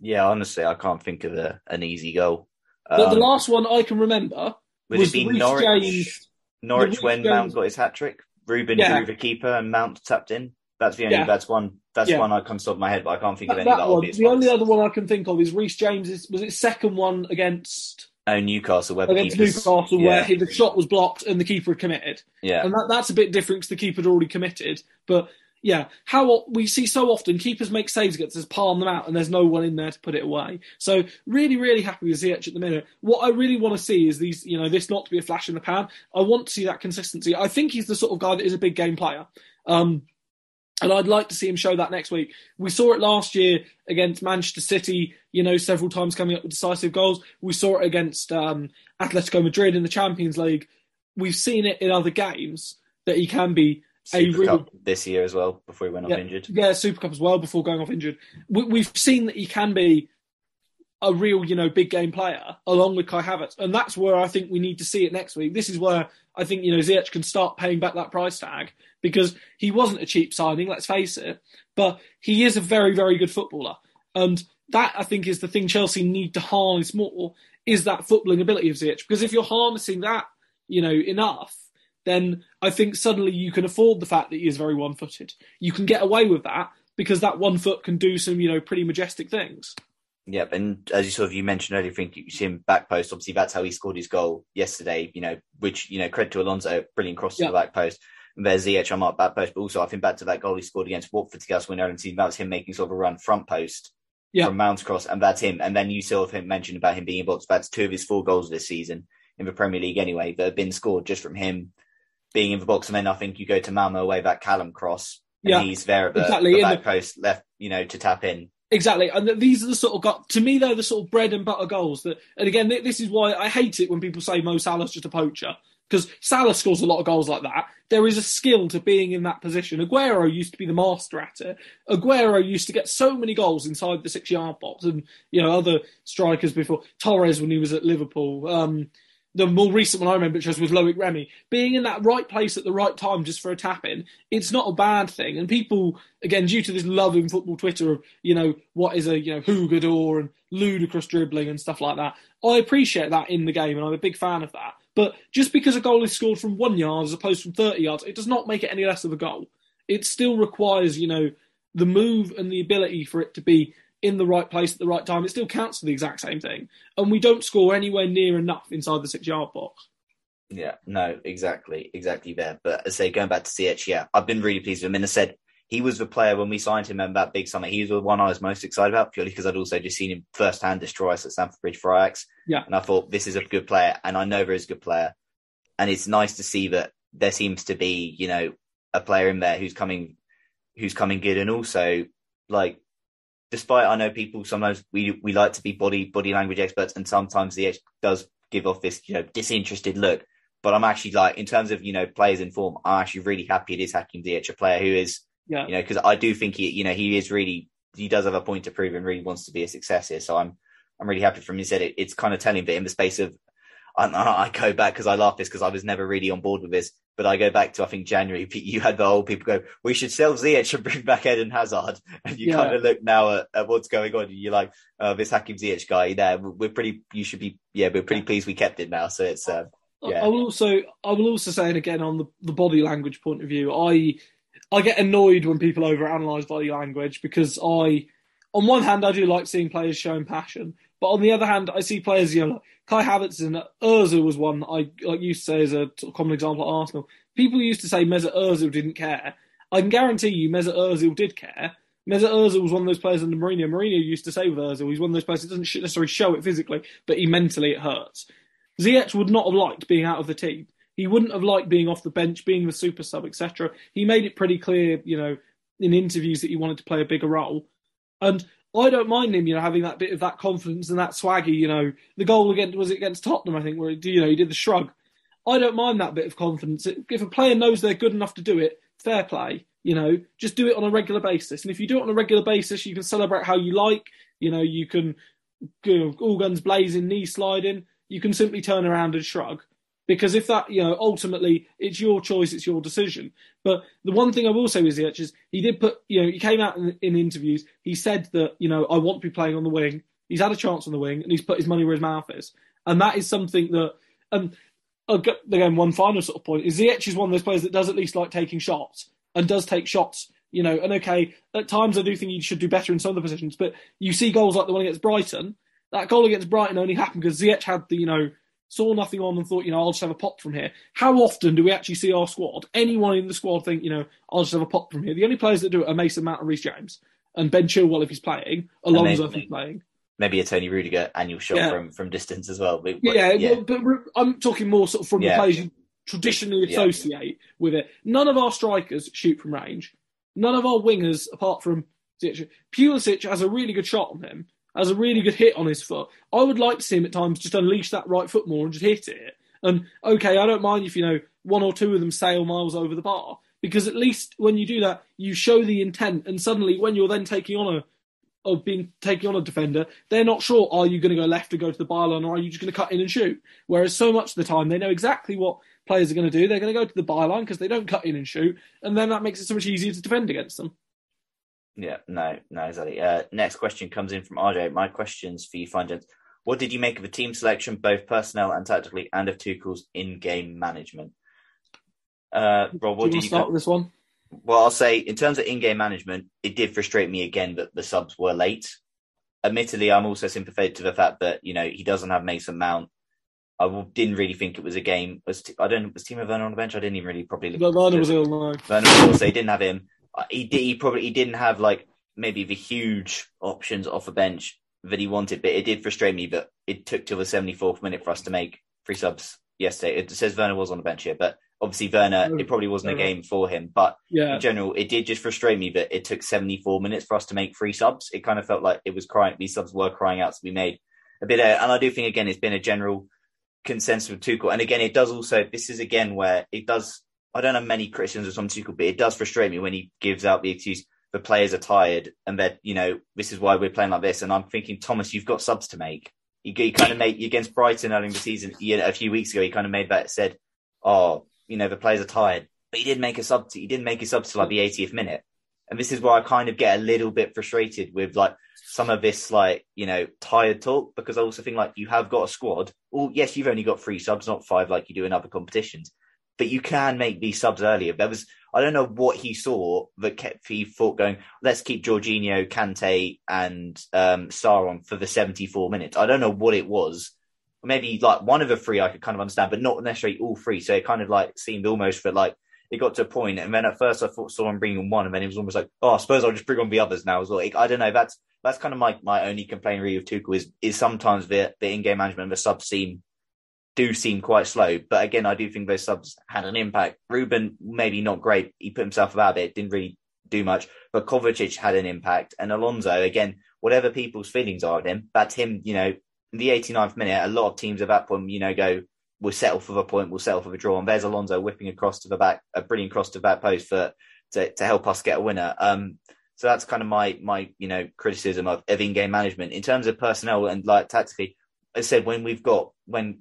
Speaker 1: Yeah, honestly, I can't think of a, an easy goal.
Speaker 2: Um, the last one I can remember was
Speaker 1: it
Speaker 2: Reece
Speaker 1: Norwich?
Speaker 2: James.
Speaker 1: Norwich when
Speaker 2: James-
Speaker 1: Mount got his hat trick. Ruben
Speaker 2: Yeah.
Speaker 1: drew the keeper and Mount tapped in. That's the only.
Speaker 2: Yeah.
Speaker 1: That's one. That's
Speaker 2: Yeah.
Speaker 1: one I comes off my head, but I can't think of any that,
Speaker 2: that one.
Speaker 1: obvious
Speaker 2: The
Speaker 1: ones.
Speaker 2: only other one I can think of is Reece James's. Was it second one against
Speaker 1: Oh, Newcastle, where the
Speaker 2: against Newcastle,
Speaker 1: yeah,
Speaker 2: where he, the shot was blocked and the keeper had committed?
Speaker 1: yeah,
Speaker 2: And that, that's a bit different because the keeper had already committed. But yeah, how we see so often keepers make saves against us, palm them out, and there's no one in there to put it away. So really, really happy with Ziyech at the minute. What I really want to see is these, you know, this not to be a flash in the pan. I want to see that consistency. I think he's the sort of guy that is a big game player. Um, and I'd like to see him show that next week. We saw it last year against Manchester City, you know, several times coming up with decisive goals. We saw it against um, Atletico Madrid in the Champions League. We've seen it in other games that he can be
Speaker 1: Super Cup this year as well before he went off injured.
Speaker 2: Yeah, Super Cup as well before going off injured. We, we've seen that he can be a real, you know, big game player along with Kai Havertz, and that's where I think we need to see it next week. This is where I think you know Ziyech can start paying back that price tag because he wasn't a cheap signing, let's face it, but he is a very, very good footballer, and that I think is the thing Chelsea need to harness more is that footballing ability of Ziyech because if you're harnessing that, you know, enough. Then I think suddenly you can afford the fact that he is very one-footed. You can get away with that because that one foot can do some, you know, pretty majestic things.
Speaker 1: Yep, and as you sort of you mentioned earlier, I think you see him back post. Obviously, that's how he scored his goal yesterday. You know, which you know, credit to Alonso, brilliant cross to
Speaker 2: Yeah.
Speaker 1: the back post. And there's Ziyech on that back post, but also I think back to that goal he scored against Watford to get us win the season. That was him making sort of a run front post
Speaker 2: Yeah.
Speaker 1: from Mount cross, and that's him. And then you sort of him mentioned about him being in box. That's two of his four goals this season in the Premier League, anyway, that have been scored just from him being in the box. And then I think you go to Malmo away that Callum cross, and
Speaker 2: Yeah,
Speaker 1: he's there at the,
Speaker 2: exactly,
Speaker 1: the
Speaker 2: in
Speaker 1: back
Speaker 2: the-
Speaker 1: post left, you know, to tap in.
Speaker 2: Exactly, and these are the sort of go- to me they're the sort of bread and butter goals that. And again, this is why I hate it when people say Mo Salah's just a poacher because Salah scores a lot of goals like that. There is a skill to being in that position. Aguero used to be the master at it. Aguero used to get so many goals inside the six-yard box, and you know other strikers before Torres when he was at Liverpool. Um, the more recent one I remember just was with Loic Remy. Being in that right place at the right time just for a tap in, it's not a bad thing. And people, again, due to this love in football Twitter of, you know, what is a, you know, Hugador and ludicrous dribbling and stuff like that, I appreciate that in the game and I'm a big fan of that. But just because a goal is scored from one yard as opposed from 30 yards, it does not make it any less of a goal. It still requires, you know, the move and the ability for it to be in the right place at the right time. It still counts for the exact same thing. And we don't score anywhere near enough inside the six yard box.
Speaker 1: Yeah, no, exactly, exactly there. But as I say, going back to CH, yeah, I've been really pleased with him. And I said he was the player when we signed him in that big summer. He was the one I was most excited about purely because I'd also just seen him firsthand destroy us at Stamford Bridge for Ajax.
Speaker 2: Yeah.
Speaker 1: And I thought this is a good player, and I know there is a good player. And it's nice to see that there seems to be, you know, a player in there who's coming, who's coming good, and also like, despite I know people sometimes we we like to be body body language experts, and sometimes the H does give off this you know disinterested look. But I'm actually like, in terms of you know players in form, I'm actually really happy it is Hakim Ziyech, a player who is
Speaker 2: Yeah.
Speaker 1: you know because I do think he you know he is really he does have a point to prove and really wants to be a success here. So I'm I'm really happy for him. He said it, it's kind of telling that in the space of I, I go back because I laugh this because I was never really on board with this, but I go back to I think January. <laughs> You had the whole people go, we should sell Ziyech and bring back Eden Hazard, <laughs> and you
Speaker 2: Yeah.
Speaker 1: kind of look now at, at what's going on. And you're like, oh, this Hakim Ziyech guy, there, we're pretty. You should be, yeah, we're pretty pleased we kept it now. So it's, uh, yeah,
Speaker 2: I will also I will also say it again on the, the body language point of view. I I get annoyed when people overanalyze body language because I on one hand I do like seeing players showing passion, but on the other hand I see players, you know, like Kai Havertz and Ozil was one I like used to say as a common example at Arsenal. People used to say Mesut Ozil didn't care. I can guarantee you Mesut Ozil did care. Mesut Ozil was one of those players under Mourinho. Mourinho used to say with Ozil, he's one of those players that doesn't necessarily show it physically, but he mentally it hurts. Ziyech would not have liked being out of the team. He wouldn't have liked being off the bench, being the super sub, etc. He made it pretty clear, you know, in interviews that he wanted to play a bigger role. And I don't mind him, you know, having that bit of that confidence and that swaggy, you know. The goal against was it against Tottenham, I think, where he, you know he did the shrug. I don't mind that bit of confidence. If a player knows they're good enough to do it, fair play. You know, just do it on a regular basis. And if you do it on a regular basis, you can celebrate how you like. You know, you can go all guns blazing, knee sliding. You can simply turn around and shrug. Because if that, you know, ultimately it's your choice, it's your decision. But the one thing I will say with Ziyech is he did put, you know, he came out in, in interviews. He said that, you know, I want to be playing on the wing. He's had a chance on the wing, and he's put his money where his mouth is. And that is something that, um, again, one final sort of point is Ziyech is one of those players that does at least like taking shots and does take shots. You know, and okay, at times I do think he should do better in some of the positions, but you see goals like the one against Brighton. That goal against Brighton only happened because Ziyech had the, you know, saw nothing on and thought, you know, I'll just have a pop from here. How often do we actually see our squad, anyone in the squad think, you know, I'll just have a pop from here? The only players that do it are Mason Mount and Reece James and Ben Chilwell if he's playing, Alonso if he's playing.
Speaker 1: maybe a Tony Rudiger annual shot
Speaker 2: Yeah.
Speaker 1: from from distance as well. But,
Speaker 2: Yeah,
Speaker 1: yeah,
Speaker 2: But, but I'm talking more sort of from
Speaker 1: Yeah.
Speaker 2: the players you traditionally associate with it. None of our strikers shoot from range. None of our wingers, apart from. Pulisic has a really good shot on him, has a really good hit on his foot. I would like to see him at times just unleash that right foot more and just hit it. And okay, I don't mind if you know one or two of them sail miles over the bar, because at least when you do that, you show the intent, and suddenly when you're then taking on a of being taking on a defender, they're not sure are you going to go left or go to the byline or are you just going to cut in and shoot. Whereas so much of the time they know exactly what players are going to do. They're going to go to the byline because they don't cut in and shoot, and then that makes it so much easier to defend against them.
Speaker 1: Yeah, no, no, exactly. Uh, next question comes in from RJ. My questions for you, Fine What did you make of the team selection, both personnel and tactically, and of Tuchel's in-game management? Uh, Rob, what
Speaker 2: do you
Speaker 1: did you
Speaker 2: start this one?
Speaker 1: Well, I'll say in terms of in-game management, it did frustrate me again that the subs were late. Admittedly, I'm also sympathetic to the fact that you know he doesn't have Mason Mount. I didn't really think it was a game. Was I don't was Timo Werner on the bench? I didn't even really probably look.
Speaker 2: Werner was ill. No.
Speaker 1: Werner was ill, so he didn't have him. Uh, he did. He probably he didn't have like maybe the huge options off the bench that he wanted, but it did frustrate me that it took till the 74th minute for us to make three subs yesterday. It says Werner was on the bench here, but obviously Werner, it probably wasn't a game for him. But
Speaker 2: yeah.
Speaker 1: in general, it did just frustrate me that it took 74 minutes for us to make three subs. It kind of felt like it was crying, these subs were crying out to be made a bit. Uh, and I do think, again, it's been a general consensus with Tuchel. And again, it does also, this is again where it does, I don't have many criticisms on Tuchel, but it does frustrate me when he gives out the excuse the players are tired and that, you know, this is why we're playing like this. And I'm thinking, Thomas, you've got subs to make. You, you kind of made against Brighton early in the season, you know, a few weeks ago, he kind of made that said, oh, you know, the players are tired, but he didn't make a sub. To, he didn't make a sub to like the 80th minute. And this is where I kind of get a little bit frustrated with like some of this, like, you know, tired talk, because I also think like you have got a squad. Well, yes, you've only got three subs, not five like you do in other competitions, but you can make these subs earlier. There was, I don't know what he saw that kept he thought going, let's keep Jorginho, Kante and um, Sarr on for the 74 minutes. I don't know what it was maybe like one of the three I could kind of understand, but not necessarily all three. So it kind of like seemed almost for like it got to a point, and then at first I thought saw him bringing one, and then it was almost like, oh, I suppose I'll just bring on the others now as well. I don't know. That's that's kind of my my only complaint really with Tuchel is is sometimes the the in game management the subs seem do seem quite slow, but again I do think those subs had an impact. Ruben maybe not great. He put himself about it, didn't really do much, but Kovacic had an impact, and Alonso again. Whatever people's feelings are of him, that's him, you know, in the 89th minute, a lot of teams at that point, you know, go, we'll settle for the point, we'll settle for the draw. And there's Alonso whipping across to the back, a brilliant cross to the back post for to, to help us get a winner. Um, so that's kind of my my you know criticism of, of in-game management in terms of personnel and like tactically. I said when we've got when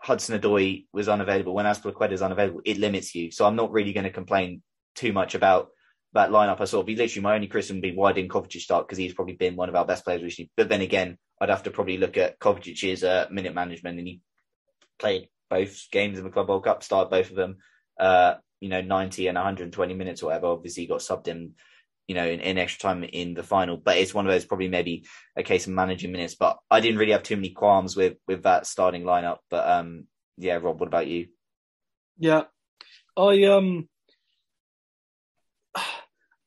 Speaker 1: Hudson Odoi was unavailable, when Azpilicueta is unavailable, it limits you. So I'm not really going to complain too much about that lineup. I saw be literally my only criticism would be why didn't Kovacic start because he's probably been one of our best players recently. But then again, I'd have to probably look at Kovacic's uh, minute management, and he played both games in the Club World Cup, started both of them, uh, you know, 90 and 120 minutes or whatever. Obviously, he got subbed in, you know, in, in, extra time in the final. But it's one of those probably maybe a case of managing minutes. But I didn't really have too many qualms with with that starting lineup. But um, yeah, Rob, what about you?
Speaker 2: Yeah, I um.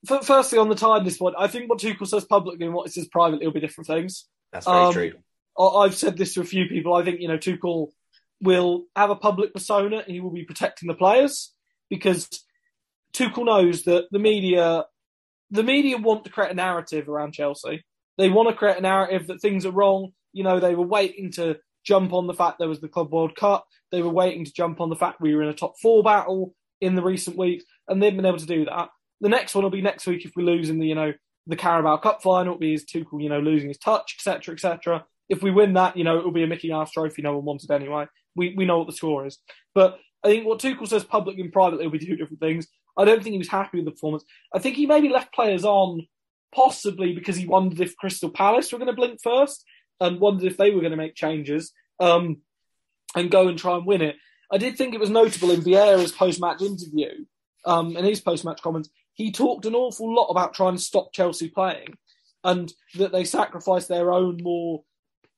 Speaker 2: Firstly, on the tiredness point, I think what Tuchel says publicly and what he says privately will be different things.
Speaker 1: That's very um, true.
Speaker 2: I've said this to a few people. I think you know Tuchel will have a public persona. And he will be protecting the players because Tuchel knows that the media, the media want to create a narrative around Chelsea. They want to create a narrative that things are wrong. You know, they were waiting to jump on the fact there was the Club World Cup. They were waiting to jump on the fact we were in a top four battle in the recent weeks, and they've been able to do that. The next one will be next week if we lose in the you know the Carabao Cup final. It'll be his Tuchel, you know, losing his touch, etc., etc. If we win that, you know, it'll be a Mickey Mouse trophy no one wanted anyway. We we know what the score is. But I think what Tuchel says publicly and privately will be two different things. I don't think he was happy with the performance. I think he maybe left players on possibly because he wondered if Crystal Palace were going to blink first and wondered if they were going to make changes um, and go and try and win it. I did think it was notable in Vieira's post-match interview um, and his post-match comments. He talked an awful lot about trying to stop Chelsea playing and that they sacrificed their own more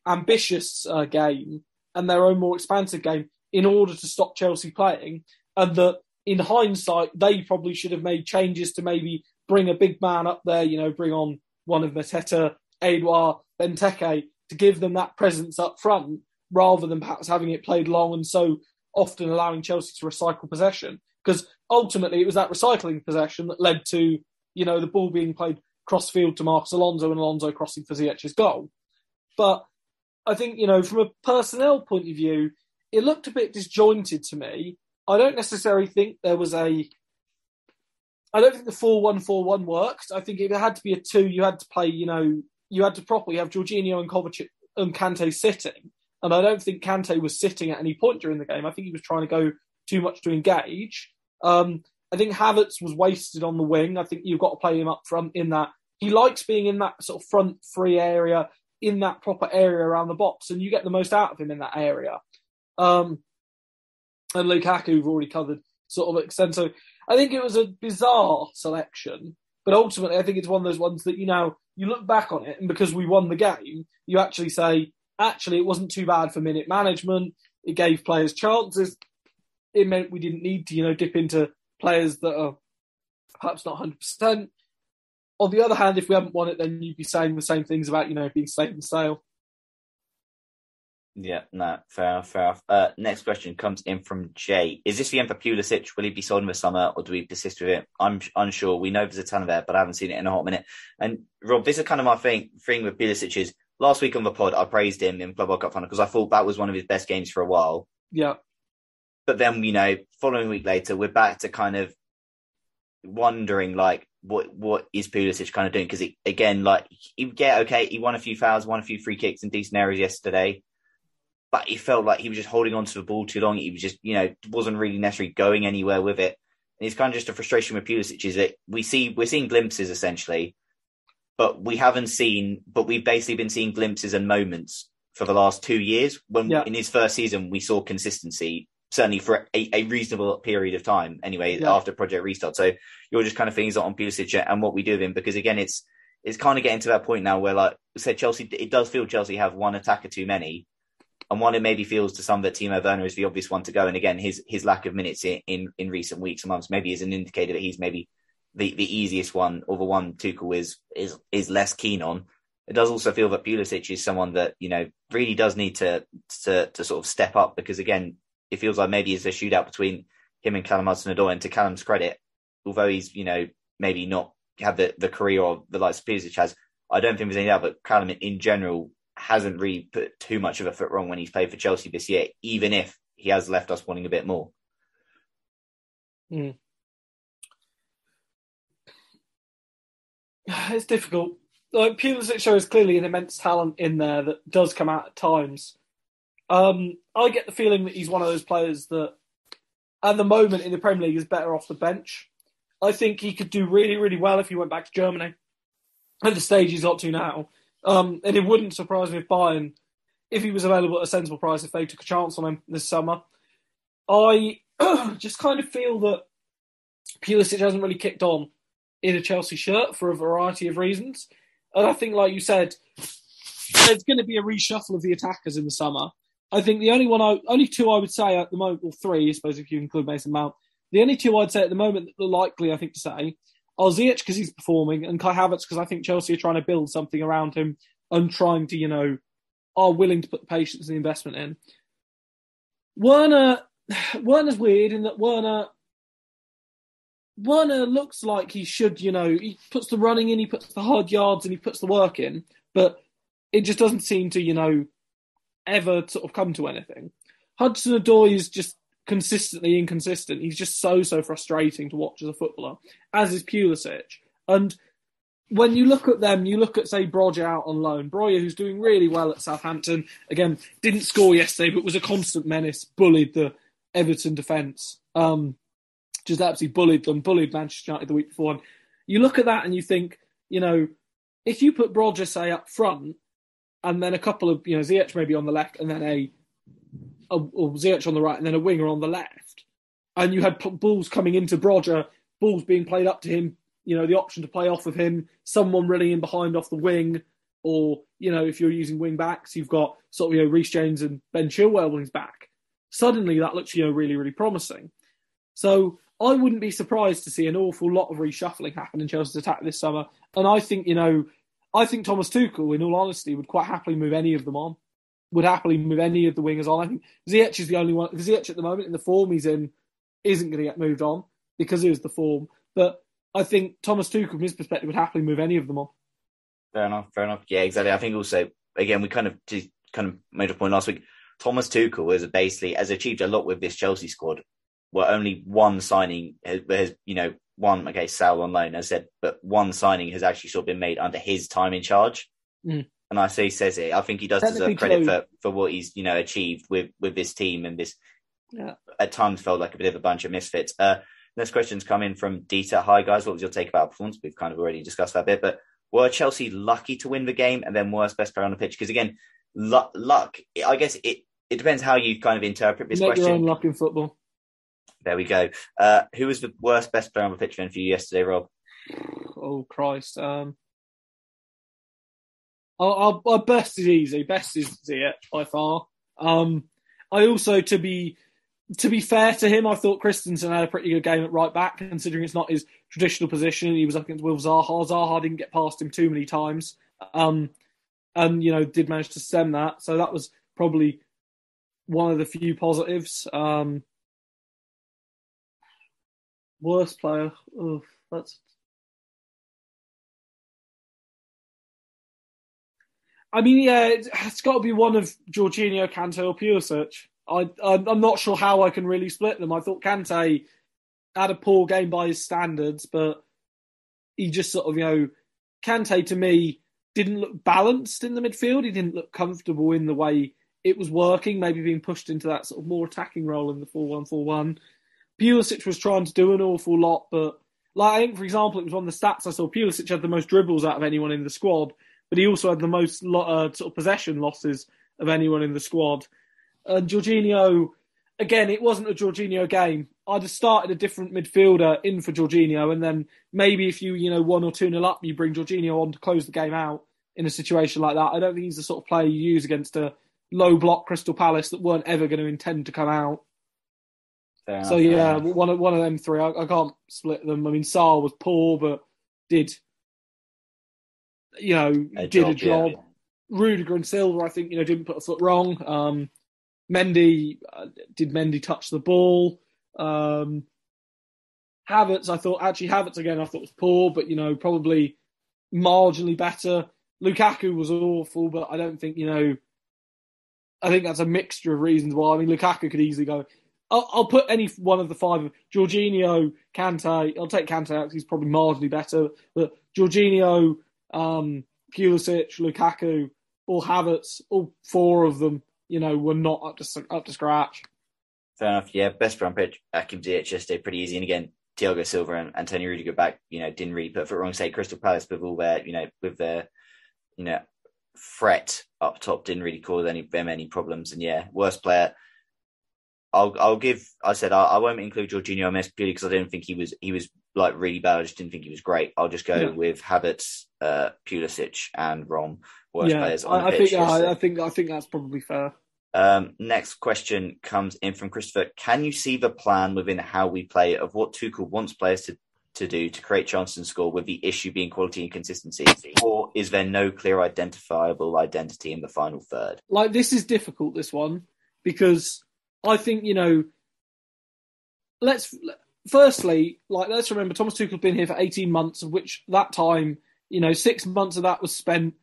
Speaker 2: ambitious uh, game and their own more expansive game in order to stop Chelsea playing, and that in hindsight they probably should have made changes to maybe bring a big man up there, you know, bring on one of Mateta, Edouard, Benteke to give them that presence up front rather than perhaps having it played long and so often allowing Chelsea to recycle possession. Because ultimately it was that recycling possession that led to, you know, the ball being played cross field to Marcos Alonso and Alonso crossing for Ziyech's goal. But I think, you know, from a personnel point of view, it looked a bit disjointed to me. I don't necessarily think there was a I don't think the four one four one worked. I think if it had to be a two, you had to play. You know, you had to properly have Jorginho and Kovacic and Kante sitting, and I don't think Kante was sitting at any point during the game. I think he was trying to go too much to engage. Um, I think Havertz was wasted on the wing. I think you've got to play him up front in that. He likes being in that sort of front free area, in that proper area around the box, and you get the most out of him in that area. Um, and Lukaku, we've already covered sort of extent. So I think it was a bizarre selection, but ultimately I think it's one of those ones that you know you look back on it, and because we won the game, you actually say actually it wasn't too bad for minute management. It gave players chances. It meant we didn't need to you know dip into players that are perhaps not hundred percent. On the other hand, if we hadn't won it, then you'd be saying the same things about you know being safe and stale.
Speaker 1: Yeah, no, fair, fair. Uh, next question comes in from Jay. Is this the end for Pulisic? Will he be sold in the summer, or do we persist with it? I'm unsure. We know there's a ton of it, but I haven't seen it in a hot minute. And Rob, this is kind of my thing. Thing with Pulisic is last week on the pod, I praised him in Club World Cup final because I thought that was one of his best games for a while.
Speaker 2: Yeah.
Speaker 1: But then, you know, following week later, we're back to kind of wondering like what what is Pulisic kind of doing? Because again, like he get okay, he won a few fouls, won a few free kicks in decent areas yesterday but he felt like he was just holding on to the ball too long. He was just, you know, wasn't really necessarily going anywhere with it. And it's kind of just a frustration with Pulisic is that we see we're seeing glimpses essentially, but we haven't seen. But we've basically been seeing glimpses and moments for the last two years. When yeah. in his first season we saw consistency, certainly for a, a reasonable period of time. Anyway, yeah. after Project Restart, so you're just kind of things on Pulisic and what we do with him because again, it's it's kind of getting to that point now where, like I said, Chelsea. It does feel Chelsea have one attacker too many and one it maybe feels to some that Timo Werner is the obvious one to go. And again, his his lack of minutes in, in, in recent weeks and months maybe is an indicator that he's maybe the, the easiest one or the one Tuchel is is is less keen on. It does also feel that Pulisic is someone that you know really does need to to to sort of step up because again, it feels like maybe it's a shootout between him and Callum Hudson-Odoi. And to Callum's credit, although he's you know maybe not had the the career of the likes of Pulisic has, I don't think there's any doubt. But Callum in general hasn't really put too much of a foot wrong when he's played for Chelsea this year, even if he has left us wanting a bit more.
Speaker 2: Mm. <sighs> It's difficult. Like Pulisic shows clearly an immense talent in there that does come out at times. Um, I get the feeling that he's one of those players that, at the moment in the Premier League, is better off the bench. I think he could do really, really well if he went back to Germany. At the stage he's got to now, um, and it wouldn't surprise me if Bayern, if he was available at a sensible price, if they took a chance on him this summer. I <clears throat> just kind of feel that Pulisic hasn't really kicked on in a Chelsea shirt for a variety of reasons. And I think, like you said, there's going to be a reshuffle of the attackers in the summer. I think the only one, I, only two I would say at the moment, or three, I suppose, if you include Mason Mount. The only two I'd say at the moment that are likely, I think, to say are Ziyech because he's performing, and Kai Havertz because I think Chelsea are trying to build something around him and trying to, you know, are willing to put the patience and the investment in. Werner, <sighs> Werner's weird in that Werner, Werner looks like he should, you know, he puts the running in, he puts the hard yards, and he puts the work in, but it just doesn't seem to, you know, ever sort of come to anything. Hudson Odoi is just consistently inconsistent. He's just so so frustrating to watch as a footballer, as is Pulisic. And when you look at them, you look at say Broja out on loan, Broja who's doing really well at Southampton. Again, didn't score yesterday, but was a constant menace. Bullied the Everton defence. Um, just absolutely bullied them. Bullied Manchester United the week before. And you look at that and you think, you know, if you put Broja say up front, and then a couple of you know Ziyech maybe on the left, and then a a, a Ziyech on the right and then a winger on the left, and you had balls coming into Broja, balls being played up to him, you know, the option to play off of him, someone running in behind off the wing, or, you know, if you're using wing backs, you've got sort of, you know, Reece James and Ben Chilwell when he's back. Suddenly that looks, you know, really, really promising. So I wouldn't be surprised to see an awful lot of reshuffling happen in Chelsea's attack this summer. And I think, you know, I think Thomas Tuchel, in all honesty, would quite happily move any of them on would happily move any of the wingers on. I think Ziyech is the only one. Ziyech at the moment in the form he's in isn't going to get moved on because it was the form. But I think Thomas Tuchel, from his perspective, would happily move any of them on.
Speaker 1: Fair enough. Fair enough. Yeah, exactly. I think also again we kind of kind of made a point last week. Thomas Tuchel has basically has achieved a lot with this Chelsea squad. Where only one signing has, has you know one, okay, Saul on loan, as I said, but one signing has actually sort of been made under his time in charge.
Speaker 2: Mm.
Speaker 1: And I say he says it. I think he does deserve credit for, for what he's, you know, achieved with, with this team and this
Speaker 2: Yeah.
Speaker 1: at times felt like a bit of a bunch of misfits. Uh, next questions come in from Dieter. Hi guys, what was your take about performance? We've kind of already discussed that bit, but were Chelsea lucky to win the game and then worst best player on the pitch? Because again, luck, luck, I guess it, it depends how you kind of interpret this
Speaker 2: Make
Speaker 1: question.
Speaker 2: your own luck in football.
Speaker 1: There we go. Uh, who was the worst best player on the pitch then for you yesterday, Rob?
Speaker 2: Oh Christ. Um, our, our, best is easy. Best is Ziyech by far. Um, I also to be to be fair to him, I thought Christensen had a pretty good game at right back, considering it's not his traditional position. He was up against Wilf Zaha. Zaha didn't get past him too many times, um, and you know did manage to stem that. So that was probably one of the few positives. Um, worst player. Oh, that's I mean, yeah, it- it's got to be one of Jorginho, Kante, or Pulisic. I, I'm I'm not sure how I can really split them. I thought Kante had a poor game by his standards, but he just sort of, you know, Kante to me didn't look balanced in the midfield. He didn't look comfortable in the way it was working, maybe being pushed into that sort of more attacking role in the 4 1 4 1. Pulisic was trying to do an awful lot, but like I think, for example, it was one of the stats I saw. Pulisic had the most dribbles out of anyone in the squad, but he also had the most uh, sort of possession losses of anyone in the squad. And Jorginho, again, it wasn't a Jorginho game. I'd have started a different midfielder in for Jorginho, and then maybe if you, you know, one or two nil up, you bring Jorginho on to close the game out in a situation like that. I don't think he's the sort of player you use against a low block Crystal Palace that weren't ever going to intend to come out.
Speaker 1: Fair
Speaker 2: So
Speaker 1: fair
Speaker 2: yeah, one of one of them three. I, I can't split them. I mean, Sarr was poor, but did you know
Speaker 1: A
Speaker 2: did a
Speaker 1: job,
Speaker 2: job.
Speaker 1: yeah.
Speaker 2: Rudiger and Silva, I think you know didn't put a foot wrong. Um, Mendy uh, did Mendy touch the ball. Um, Havertz, I thought actually Havertz again, I thought was poor, but you know probably marginally better. Lukaku was awful, but I don't think you know. I think that's a mixture of reasons why. I mean, Lukaku could easily go. I'll, I'll put any one of the five: Jorginho, Kante. I'll take Kante out he's probably marginally better, but Jorginho, um, Pulisic, Lukaku, all Havertz, all four of them, you know, were not up to up to scratch.
Speaker 1: Fair enough. Yeah, best on pitch, Hakim Ziyech yesterday, pretty easy. And again, Thiago Silva and Antonio Rudiger back, you know, didn't really put foot wrong. Say Crystal Palace with all their, you know, with their, you know, threat up top didn't really cause any them any problems. And yeah, worst player. I'll I'll give. I said I, I won't include Jorginho on this purely because I didn't think he was he was like really bad. I just didn't think he was great. I'll just go
Speaker 2: Yeah.
Speaker 1: with Havertz, uh, Pulisic, and Rom worst
Speaker 2: yeah,
Speaker 1: players on
Speaker 2: I,
Speaker 1: the
Speaker 2: I
Speaker 1: pitch.
Speaker 2: think. I, I think I think that's probably fair.
Speaker 1: Um, next question comes in from Christopher. Can you see the plan within how we play of what Tuchel wants players to, to do to create chances and score with the issue being quality and consistency? Or is there no clear identifiable identity in the final third?
Speaker 2: like this is difficult this one because I think you know let's firstly like let's remember Thomas Tuchel's been here for 18 months of which that time you know 6 months of that was spent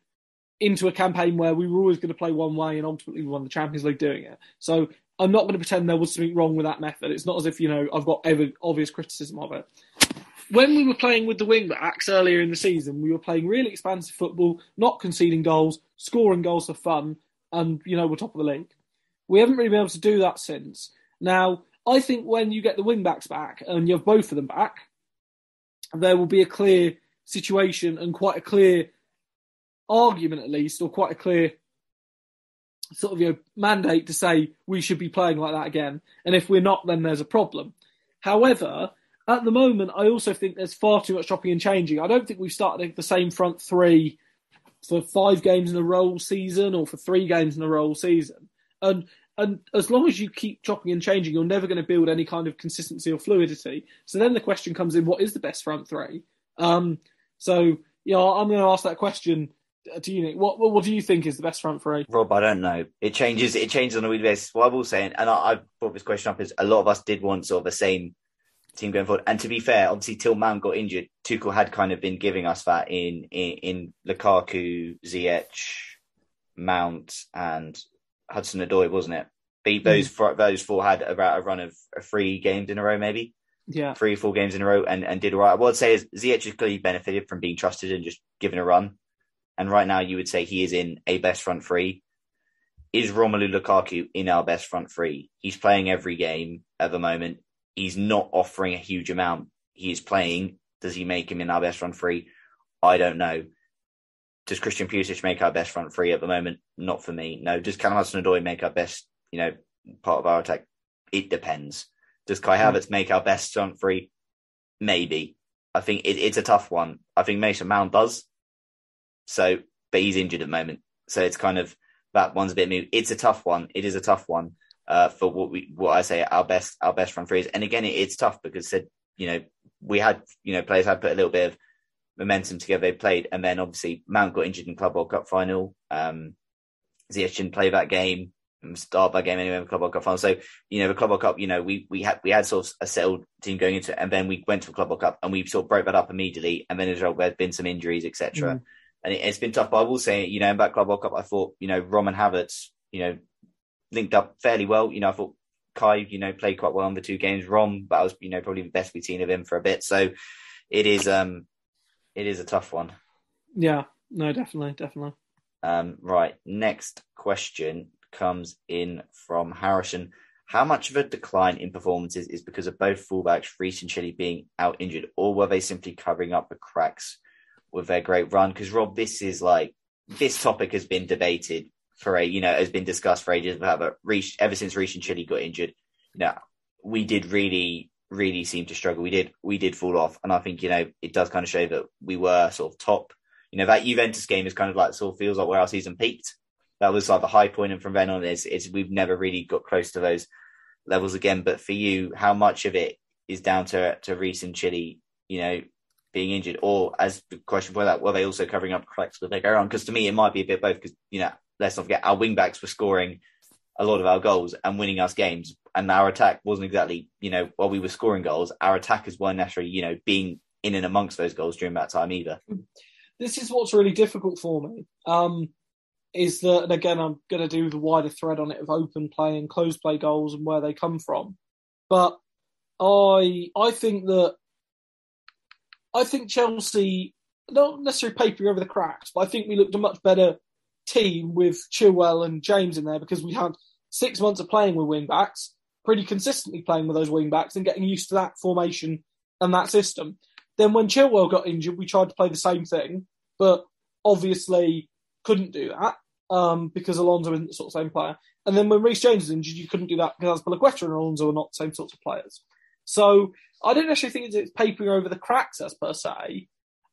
Speaker 2: into a campaign where we were always going to play one way and ultimately we won the Champions League doing it so I'm not going to pretend there was something wrong with that method it's not as if you know I've got ever obvious criticism of it when we were playing with the wing backs earlier in the season, we were playing really expansive football, not conceding goals, scoring goals for fun, and you know we're top of the league. We haven't really been able to do that since. Now, I think when you get the wing backs back and you have both of them back, there will be a clear situation and quite a clear argument, at least, or quite a clear sort of you know mandate to say we should be playing like that again. And if we're not, then there's a problem. However, at the moment, I also think there's far too much chopping and changing. I don't think we've started the same front three for five games in a row season or for three games in a row season. And and as long as you keep chopping and changing, you're never going to build any kind of consistency or fluidity. So then the question comes in: What is the best front three? Um, so yeah, I'm going to ask that question to you, Nick. What, what what do you think is the best front three?
Speaker 1: Rob, I don't know. It changes. It changes on a weekly basis. What I will say, and I, I brought this question up, is a lot of us did want sort of the same team going forward. And to be fair, obviously, till Mount got injured, Tuchel had kind of been giving us that in in, in Lukaku, Ziyech, Mount, and Hudson Odoi, wasn't it? Be, hmm. those four, those four had about a run of three games in a row, maybe.
Speaker 2: Yeah.
Speaker 1: three or four games in a row and, and did all right. What I'd say is Ziyech has clearly benefited from being trusted and just given a run. And right now, you would say he is in a best front three. Is Romelu Lukaku in our best front three? He's playing every game at the moment. He's not offering a huge amount. He is playing. Does he make him in our best front three? I don't know. Does Christian Pulisic make our best front three at the moment? Not for me. No. Does Callum Hudson-Odoi make our best, you know, part of our attack? It depends. Does Kai Havertz make our best front three? Maybe. I think it, it's a tough one. I think Mason Mount does. So, but he's injured at the moment. So it's kind of that one's a bit new. It's a tough one. It is a tough one uh, for what we what I say our best our best front three is. And again, it, it's tough because said you know we had you know players had put a little bit of momentum together. They played, and then obviously Mount got injured in Club World Cup final. Um, Ziyech didn't play that game, start that game anyway in the Club World Cup final. So you know the Club World Cup, you know we we had we had sort of a settled team going into it, and then we went to the Club World Cup and we sort of broke that up immediately. And then as well, there's been some injuries, etc.
Speaker 2: Mm.
Speaker 1: And it, has been tough. But I will say, you know, in that Club World Cup, I thought you know Roman Havertz, you know, linked up fairly well. You know, I thought Kai, you know, played quite well in the two games. Rom, that was, you know, probably the best we've seen of him for a bit. So it is, um, it is a tough one.
Speaker 2: Yeah, no, definitely, definitely.
Speaker 1: Um, right. Next question comes in from Harrison. How much of a decline in performances is because of both fullbacks, Reece and Chilly, being out injured, or were they simply covering up the cracks with their great run? Because Rob, this is like this topic has been debated for a, you know, has been discussed for ages. But Reece, ever since Reece and Chilly got injured, you know, we did really, really seem to struggle. We did, we did fall off, and I think you know it does kind of show that we were sort of top. You know, that Juventus game is kind of like sort of feels like where our season peaked. That was like the high point, and from then on, is it's we've never really got close to those levels again. But for you, how much of it is down to to Reece and Chilly, you know, being injured, or as the question for that, were they also covering up cracks with their on? Because to me, it might be a bit both. Because you know, let's not forget our wing backs were scoring a lot of our goals and winning us games, and our attack wasn't exactly, you know, while we were scoring goals, our attackers weren't necessarily, you know, being in and amongst those goals during that time either.
Speaker 2: This is what's really difficult for me. Um, is that, and again, I'm going to do the wider thread on it of open play and closed play goals and where they come from. But I, I think that, I think Chelsea, not necessarily papering over the cracks, but I think we looked a much better team with Chilwell and James in there because we had six months of playing with wing backs, pretty consistently playing with those wing backs and getting used to that formation and that system. Then when Chilwell got injured, we tried to play the same thing, but obviously couldn't do that um, because Alonso isn't the sort of same player. And then when Reece James was injured, you couldn't do that because Azpilicueta and Alonso are not the same sorts of players. So I don't actually think it's papering over the cracks as per se.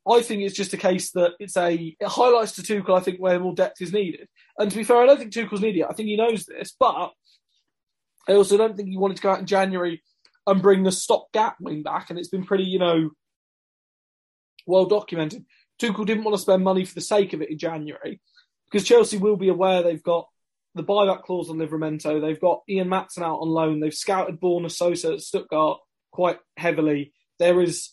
Speaker 2: I think it's just a case that it's a it highlights to Tuchel. I think where more depth is needed. And to be fair, I don't think Tuchel's needed. I think he knows this, but I also don't think he wanted to go out in January and bring the stopgap wing back. And it's been pretty, you know, well documented. Tuchel didn't want to spend money for the sake of it in January because Chelsea will be aware they've got the buyback clause on Livramento. They've got Ian Maatsen out on loan. They've scouted Borna Sosa at Stuttgart quite heavily. There is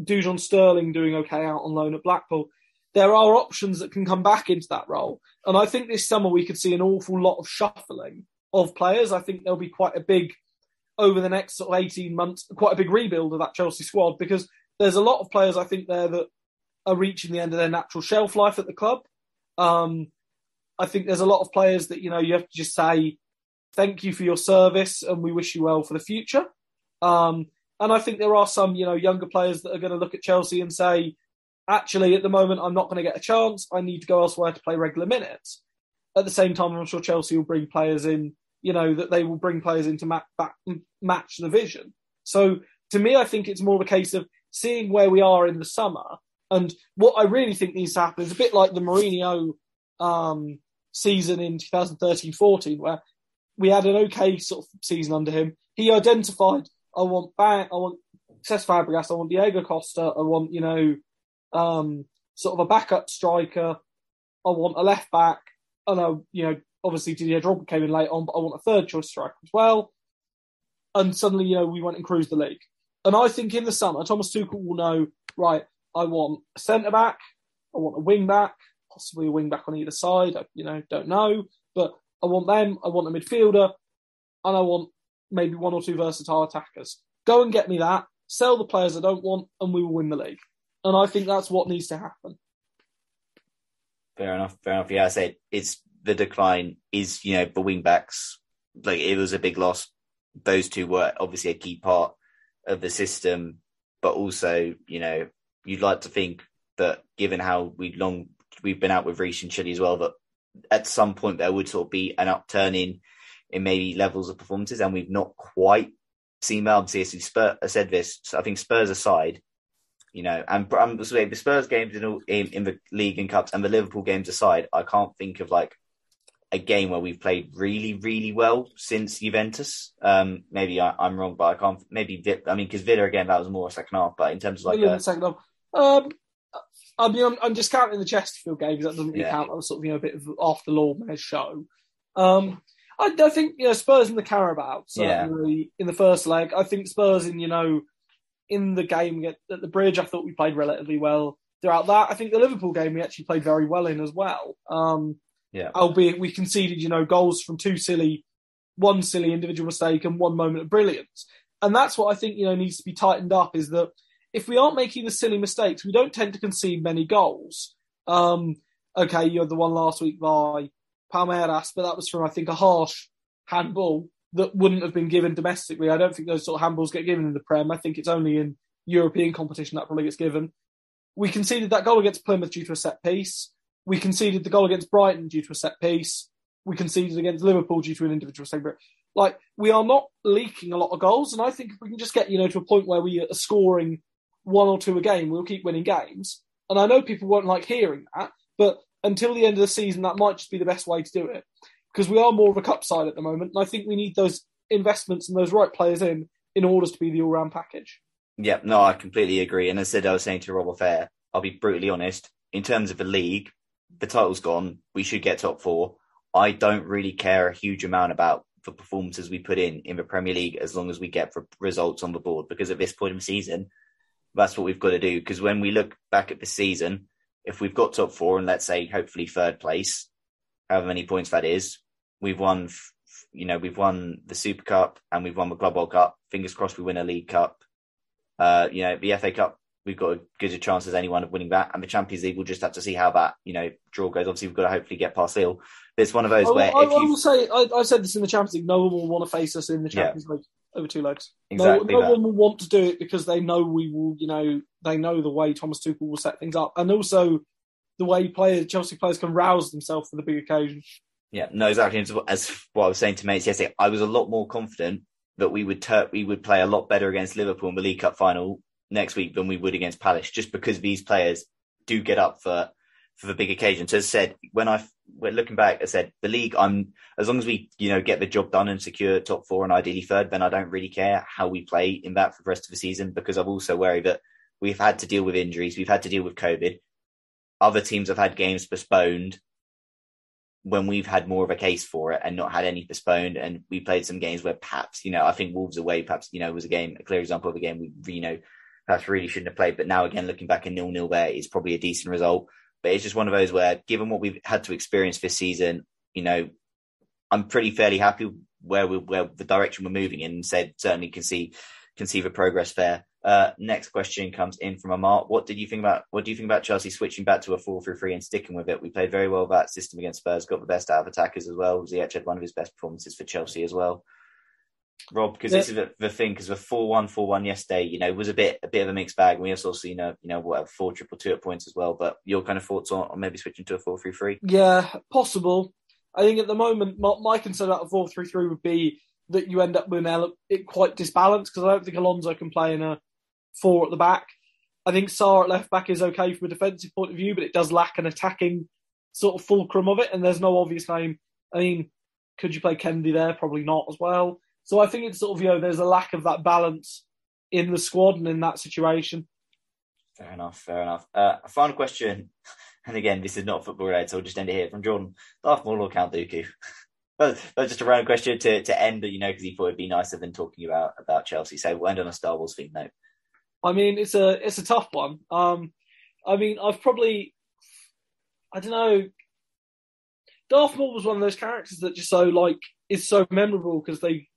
Speaker 2: Dujon Sterling doing okay out on loan at Blackpool. There are options that can come back into that role. And I think this summer we could see an awful lot of shuffling of players. I think there'll be quite a big, over the next sort of 18 months, quite a big rebuild of that Chelsea squad because there's a lot of players I think there that are reaching the end of their natural shelf life at the club. Um, I think there's a lot of players that, you know, you have to just say, thank you for your service and we wish you well for the future. Um, and I think there are some, you know, younger players that are going to look at Chelsea and say, actually, at the moment, I'm not going to get a chance. I need to go elsewhere to play regular minutes. At the same time, I'm sure Chelsea will bring players in, you know, that they will bring players in to match, match the vision. So to me, I think it's more of a case of seeing where we are in the summer. And what I really think needs to happen is a bit like the Mourinho um, season in 2013-14, where we had an okay sort of season under him. He identified I want Bang, I want Cesc Fabregas, I want Diego Costa, I want, you know, um, sort of a backup striker, I want a left back, I know, you know, obviously Didier Drogba came in late on, but I want a third choice striker as well. And suddenly, you know, we went and cruised the league. And I think in the summer, Thomas Tuchel will know, right, I want a centre back, I want a wing back, possibly a wing back on either side, I, you know, don't know, but I want them, I want a midfielder, and I want maybe one or two versatile attackers. Go and get me that. sell the players I don't want, and we will win the league. And I think that's what needs to happen.
Speaker 1: Fair enough. Fair enough. Yeah, I said it's the decline is you know the wing backs. Like it was a big loss. Those two were obviously a key part of the system, but also you know you'd like to think that given how we long we've been out with Reece and Chilly as well, that at some point there would sort of be an upturn in in maybe levels of performances, and we've not quite seen that. Obviously, Spurs, I said this. So I think Spurs aside, you know, and um, so the Spurs games in, in, in the league and cups and the Liverpool games aside, I can't think of like a game where we've played really, really well since Juventus. Um, maybe I, am wrong, but I can't. Maybe I mean because Villa again that was more a second half, but in terms of like a,
Speaker 2: second half, um, I mean I'm, I'm discounting the Chesterfield game because that doesn't really
Speaker 1: Yeah.
Speaker 2: count. That was sort of you know a bit of after Lawmare's show. Um, I, I think you know Spurs in the Carabao certainly in the first leg. I think Spurs in you know in the game at, at the Bridge, I thought we played relatively well throughout that. I think the Liverpool game we actually played very well in as well. Um,
Speaker 1: yeah.
Speaker 2: albeit we conceded, you know, goals from two silly, one silly individual mistake and one moment of brilliance. And that's what I think, you know, needs to be tightened up is that if we aren't making the silly mistakes, we don't tend to concede many goals. Um, okay, you had the one last week by Palmeiras, but that was from, I think, a harsh handball that wouldn't have been given domestically. I don't think those sort of handballs get given in the Prem. I think it's only in European competition that probably gets given. We conceded that goal against Plymouth due to a set piece. We conceded the goal against Brighton due to a set piece. We conceded against Liverpool due to an individual mistake. Like we are not leaking a lot of goals, and I think if we can just get you know to a point where we are scoring one or two a game, we'll keep winning games. And I know people won't like hearing that, but until the end of the season, that might just be the best way to do it because we are more of a cup side at the moment, and I think we need those investments and those right players in in order to be the all-round package.
Speaker 1: Yeah, no, I completely agree. And as I said, I was saying to Rob Fair, I'll be brutally honest. In terms of the league, the title's gone. We should get top four. I don't really care a huge amount about the performances we put in in the Premier League as long as we get results on the board. Because at this point in the season, that's what we've got to do. Because when we look back at the season, if we've got top four and let's say hopefully third place, however many points that is, we've won. You know, we've won the Super Cup and we've won the Club World Cup. Fingers crossed, we win a League Cup. Uh, you know, the FA Cup, we've got as good a chance as anyone of winning that. And the Champions League, we'll just have to see how that, you know, draw goes. Obviously, we've got to hopefully get past Lille. But it's one of those
Speaker 2: I,
Speaker 1: where
Speaker 2: I,
Speaker 1: if
Speaker 2: I will say, I, I said this in the Champions League. No one will want to face us in the
Speaker 1: Yeah.
Speaker 2: Champions League over two legs.
Speaker 1: Exactly
Speaker 2: no, no one will want to do it because they know we will. You know, they know the way Thomas Tuchel will set things up, and also the way players, Chelsea players, can rouse themselves for the big occasion.
Speaker 1: Yeah, no, exactly. As- As what I was saying to mates yesterday, I was a lot more confident that we would tur- we would play a lot better against Liverpool in the League Cup final next week than we would against Palace, just because these players do get up for for the big occasion. So as I said, when I when looking back, I said the league. I'm as long as we you know get the job done and secure top four and ideally third, then I don't really care how we play in that for the rest of the season because I'm also worried that we've had to deal with injuries, we've had to deal with COVID. Other teams have had games postponed when we've had more of a case for it and not had any postponed. And we played some games where perhaps, you know, I think Wolves away, perhaps, you know, was a game, a clear example of a game we, you know, perhaps really shouldn't have played. But now again, looking back a nil nil there is probably a decent result. But it's just one of those where, given what we've had to experience this season, you know, I'm pretty fairly happy where we where the direction we're moving in. Said certainly can see can see the progress there. Uh, next question comes in from Amar. What did you think about what do you think about Chelsea switching back to a 4-3-3 and sticking with it? We played very well that system against Spurs, got the best out of attackers as well. Ziyech had one of his best performances for Chelsea as well. Rob, because this is the, the thing, because the 4-1, 4-1 yesterday, you know, was a bit a bit of a mixed bag. We also seen a, you know, what, four triple two at points as well. But your kind of thoughts on, on maybe switching to a 4-3-3?
Speaker 2: Yeah, possible. I think at the moment, my, my concern about a four three three would be that you end up with an it quite disbalanced because I don't think Alonso can play in a four at the back. I think Sarr at left back is okay from a defensive point of view, but it does lack an attacking sort of fulcrum of it, and there's no obvious name. I mean, could you play Kenedy there? Probably not as well. So I think it's sort of you know there's a lack of that balance in the squad and in that situation.
Speaker 1: Fair enough, fair enough. Uh, final question, <laughs> and again, this is not football related, so I'll just end it here from Jordan. Darth Maul or Count Dooku? <laughs> Well, just a random question to, to end, you know, because he thought it'd be nicer than talking about, about Chelsea. So we'll end on a Star Wars theme note.
Speaker 2: I mean, it's a it's a tough one. Um, I mean, I've probably, I don't know. Darth Maul was one of those characters that just so like is so memorable because they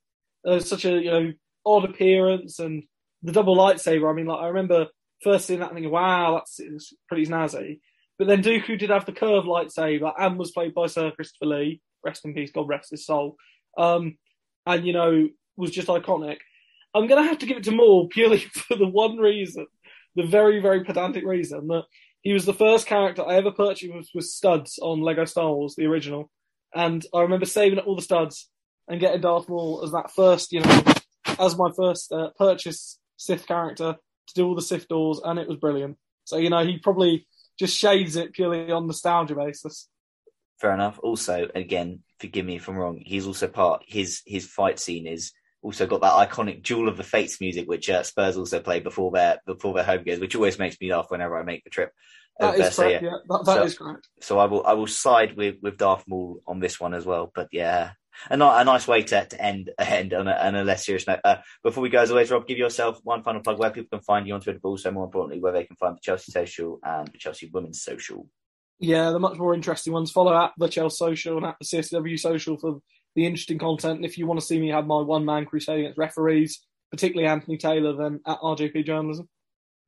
Speaker 2: there's such a you know odd appearance and the double lightsaber. I mean, like I remember first seeing that thinking, wow, that's pretty snazzy. But then Dooku did have the curved lightsaber and was played by Sir Christopher Lee. Rest in peace, God rest his soul. Um, and you know was just iconic. I'm gonna have to give it to Maul purely <laughs> for the one reason, the very very pedantic reason that he was the first character I ever purchased with, with studs on Lego Star Wars, the original. And I remember saving up all the studs and getting Darth Maul as that first, you know, as my first uh, purchase Sith character to do all the Sith doors, and it was brilliant. So you know, he probably just shades it purely on nostalgia basis.
Speaker 1: Fair enough. Also, again, forgive me if I'm wrong. He's also part his his fight scene is also got that iconic "Duel of the Fates music, which uh, Spurs also play before their before their home games, which always makes me laugh whenever I make the trip.
Speaker 2: That is
Speaker 1: so,
Speaker 2: correct.
Speaker 1: yeah.
Speaker 2: Yeah, that, that
Speaker 1: So-
Speaker 2: is correct.
Speaker 1: So I will I will side with with Darth Maul on this one as well. But yeah, a, a nice way to, to end <laughs> end on a, on a less serious note. Uh, before we go, as always, Rob, give yourself one final plug where people can find you on Twitter, but also more importantly, where they can find the Chelsea Social and the Chelsea Women's Social.
Speaker 2: Yeah, the much more interesting ones. Follow at the Chelsea Social and at the CSW Social for the interesting content. And if you want to see me have my one man crusade against referees, particularly Anthony Taylor, then at RJP Journalism.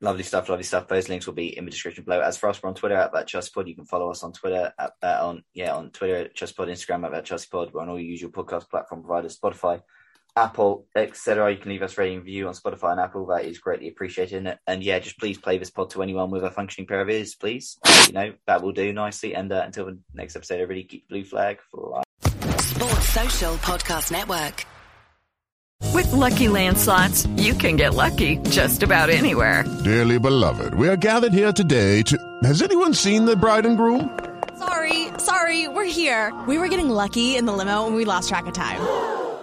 Speaker 1: Lovely stuff, lovely stuff. Those links will be in the description below. As for us, we're on Twitter at that ChelseaPod. You can follow us on Twitter at, uh, on yeah on Twitter at ChelseaPod, Instagram at that ChelseaPod. We're on all your usual podcast platform providers, Spotify, Apple, etc. You can leave us rating and review on Spotify and Apple. That is greatly appreciated. And yeah, just please play this pod to anyone with a functioning pair of ears, please. You know that will do nicely. And uh, until the next episode, everybody keep blue flag for life.
Speaker 3: Sports Social Podcast Network.
Speaker 4: With Lucky landslots, you can get lucky just about anywhere.
Speaker 5: Dearly beloved, we are gathered here today to. Has anyone seen the bride and groom?
Speaker 6: Sorry, sorry, we're here. We were getting lucky in the limo and we lost track of time.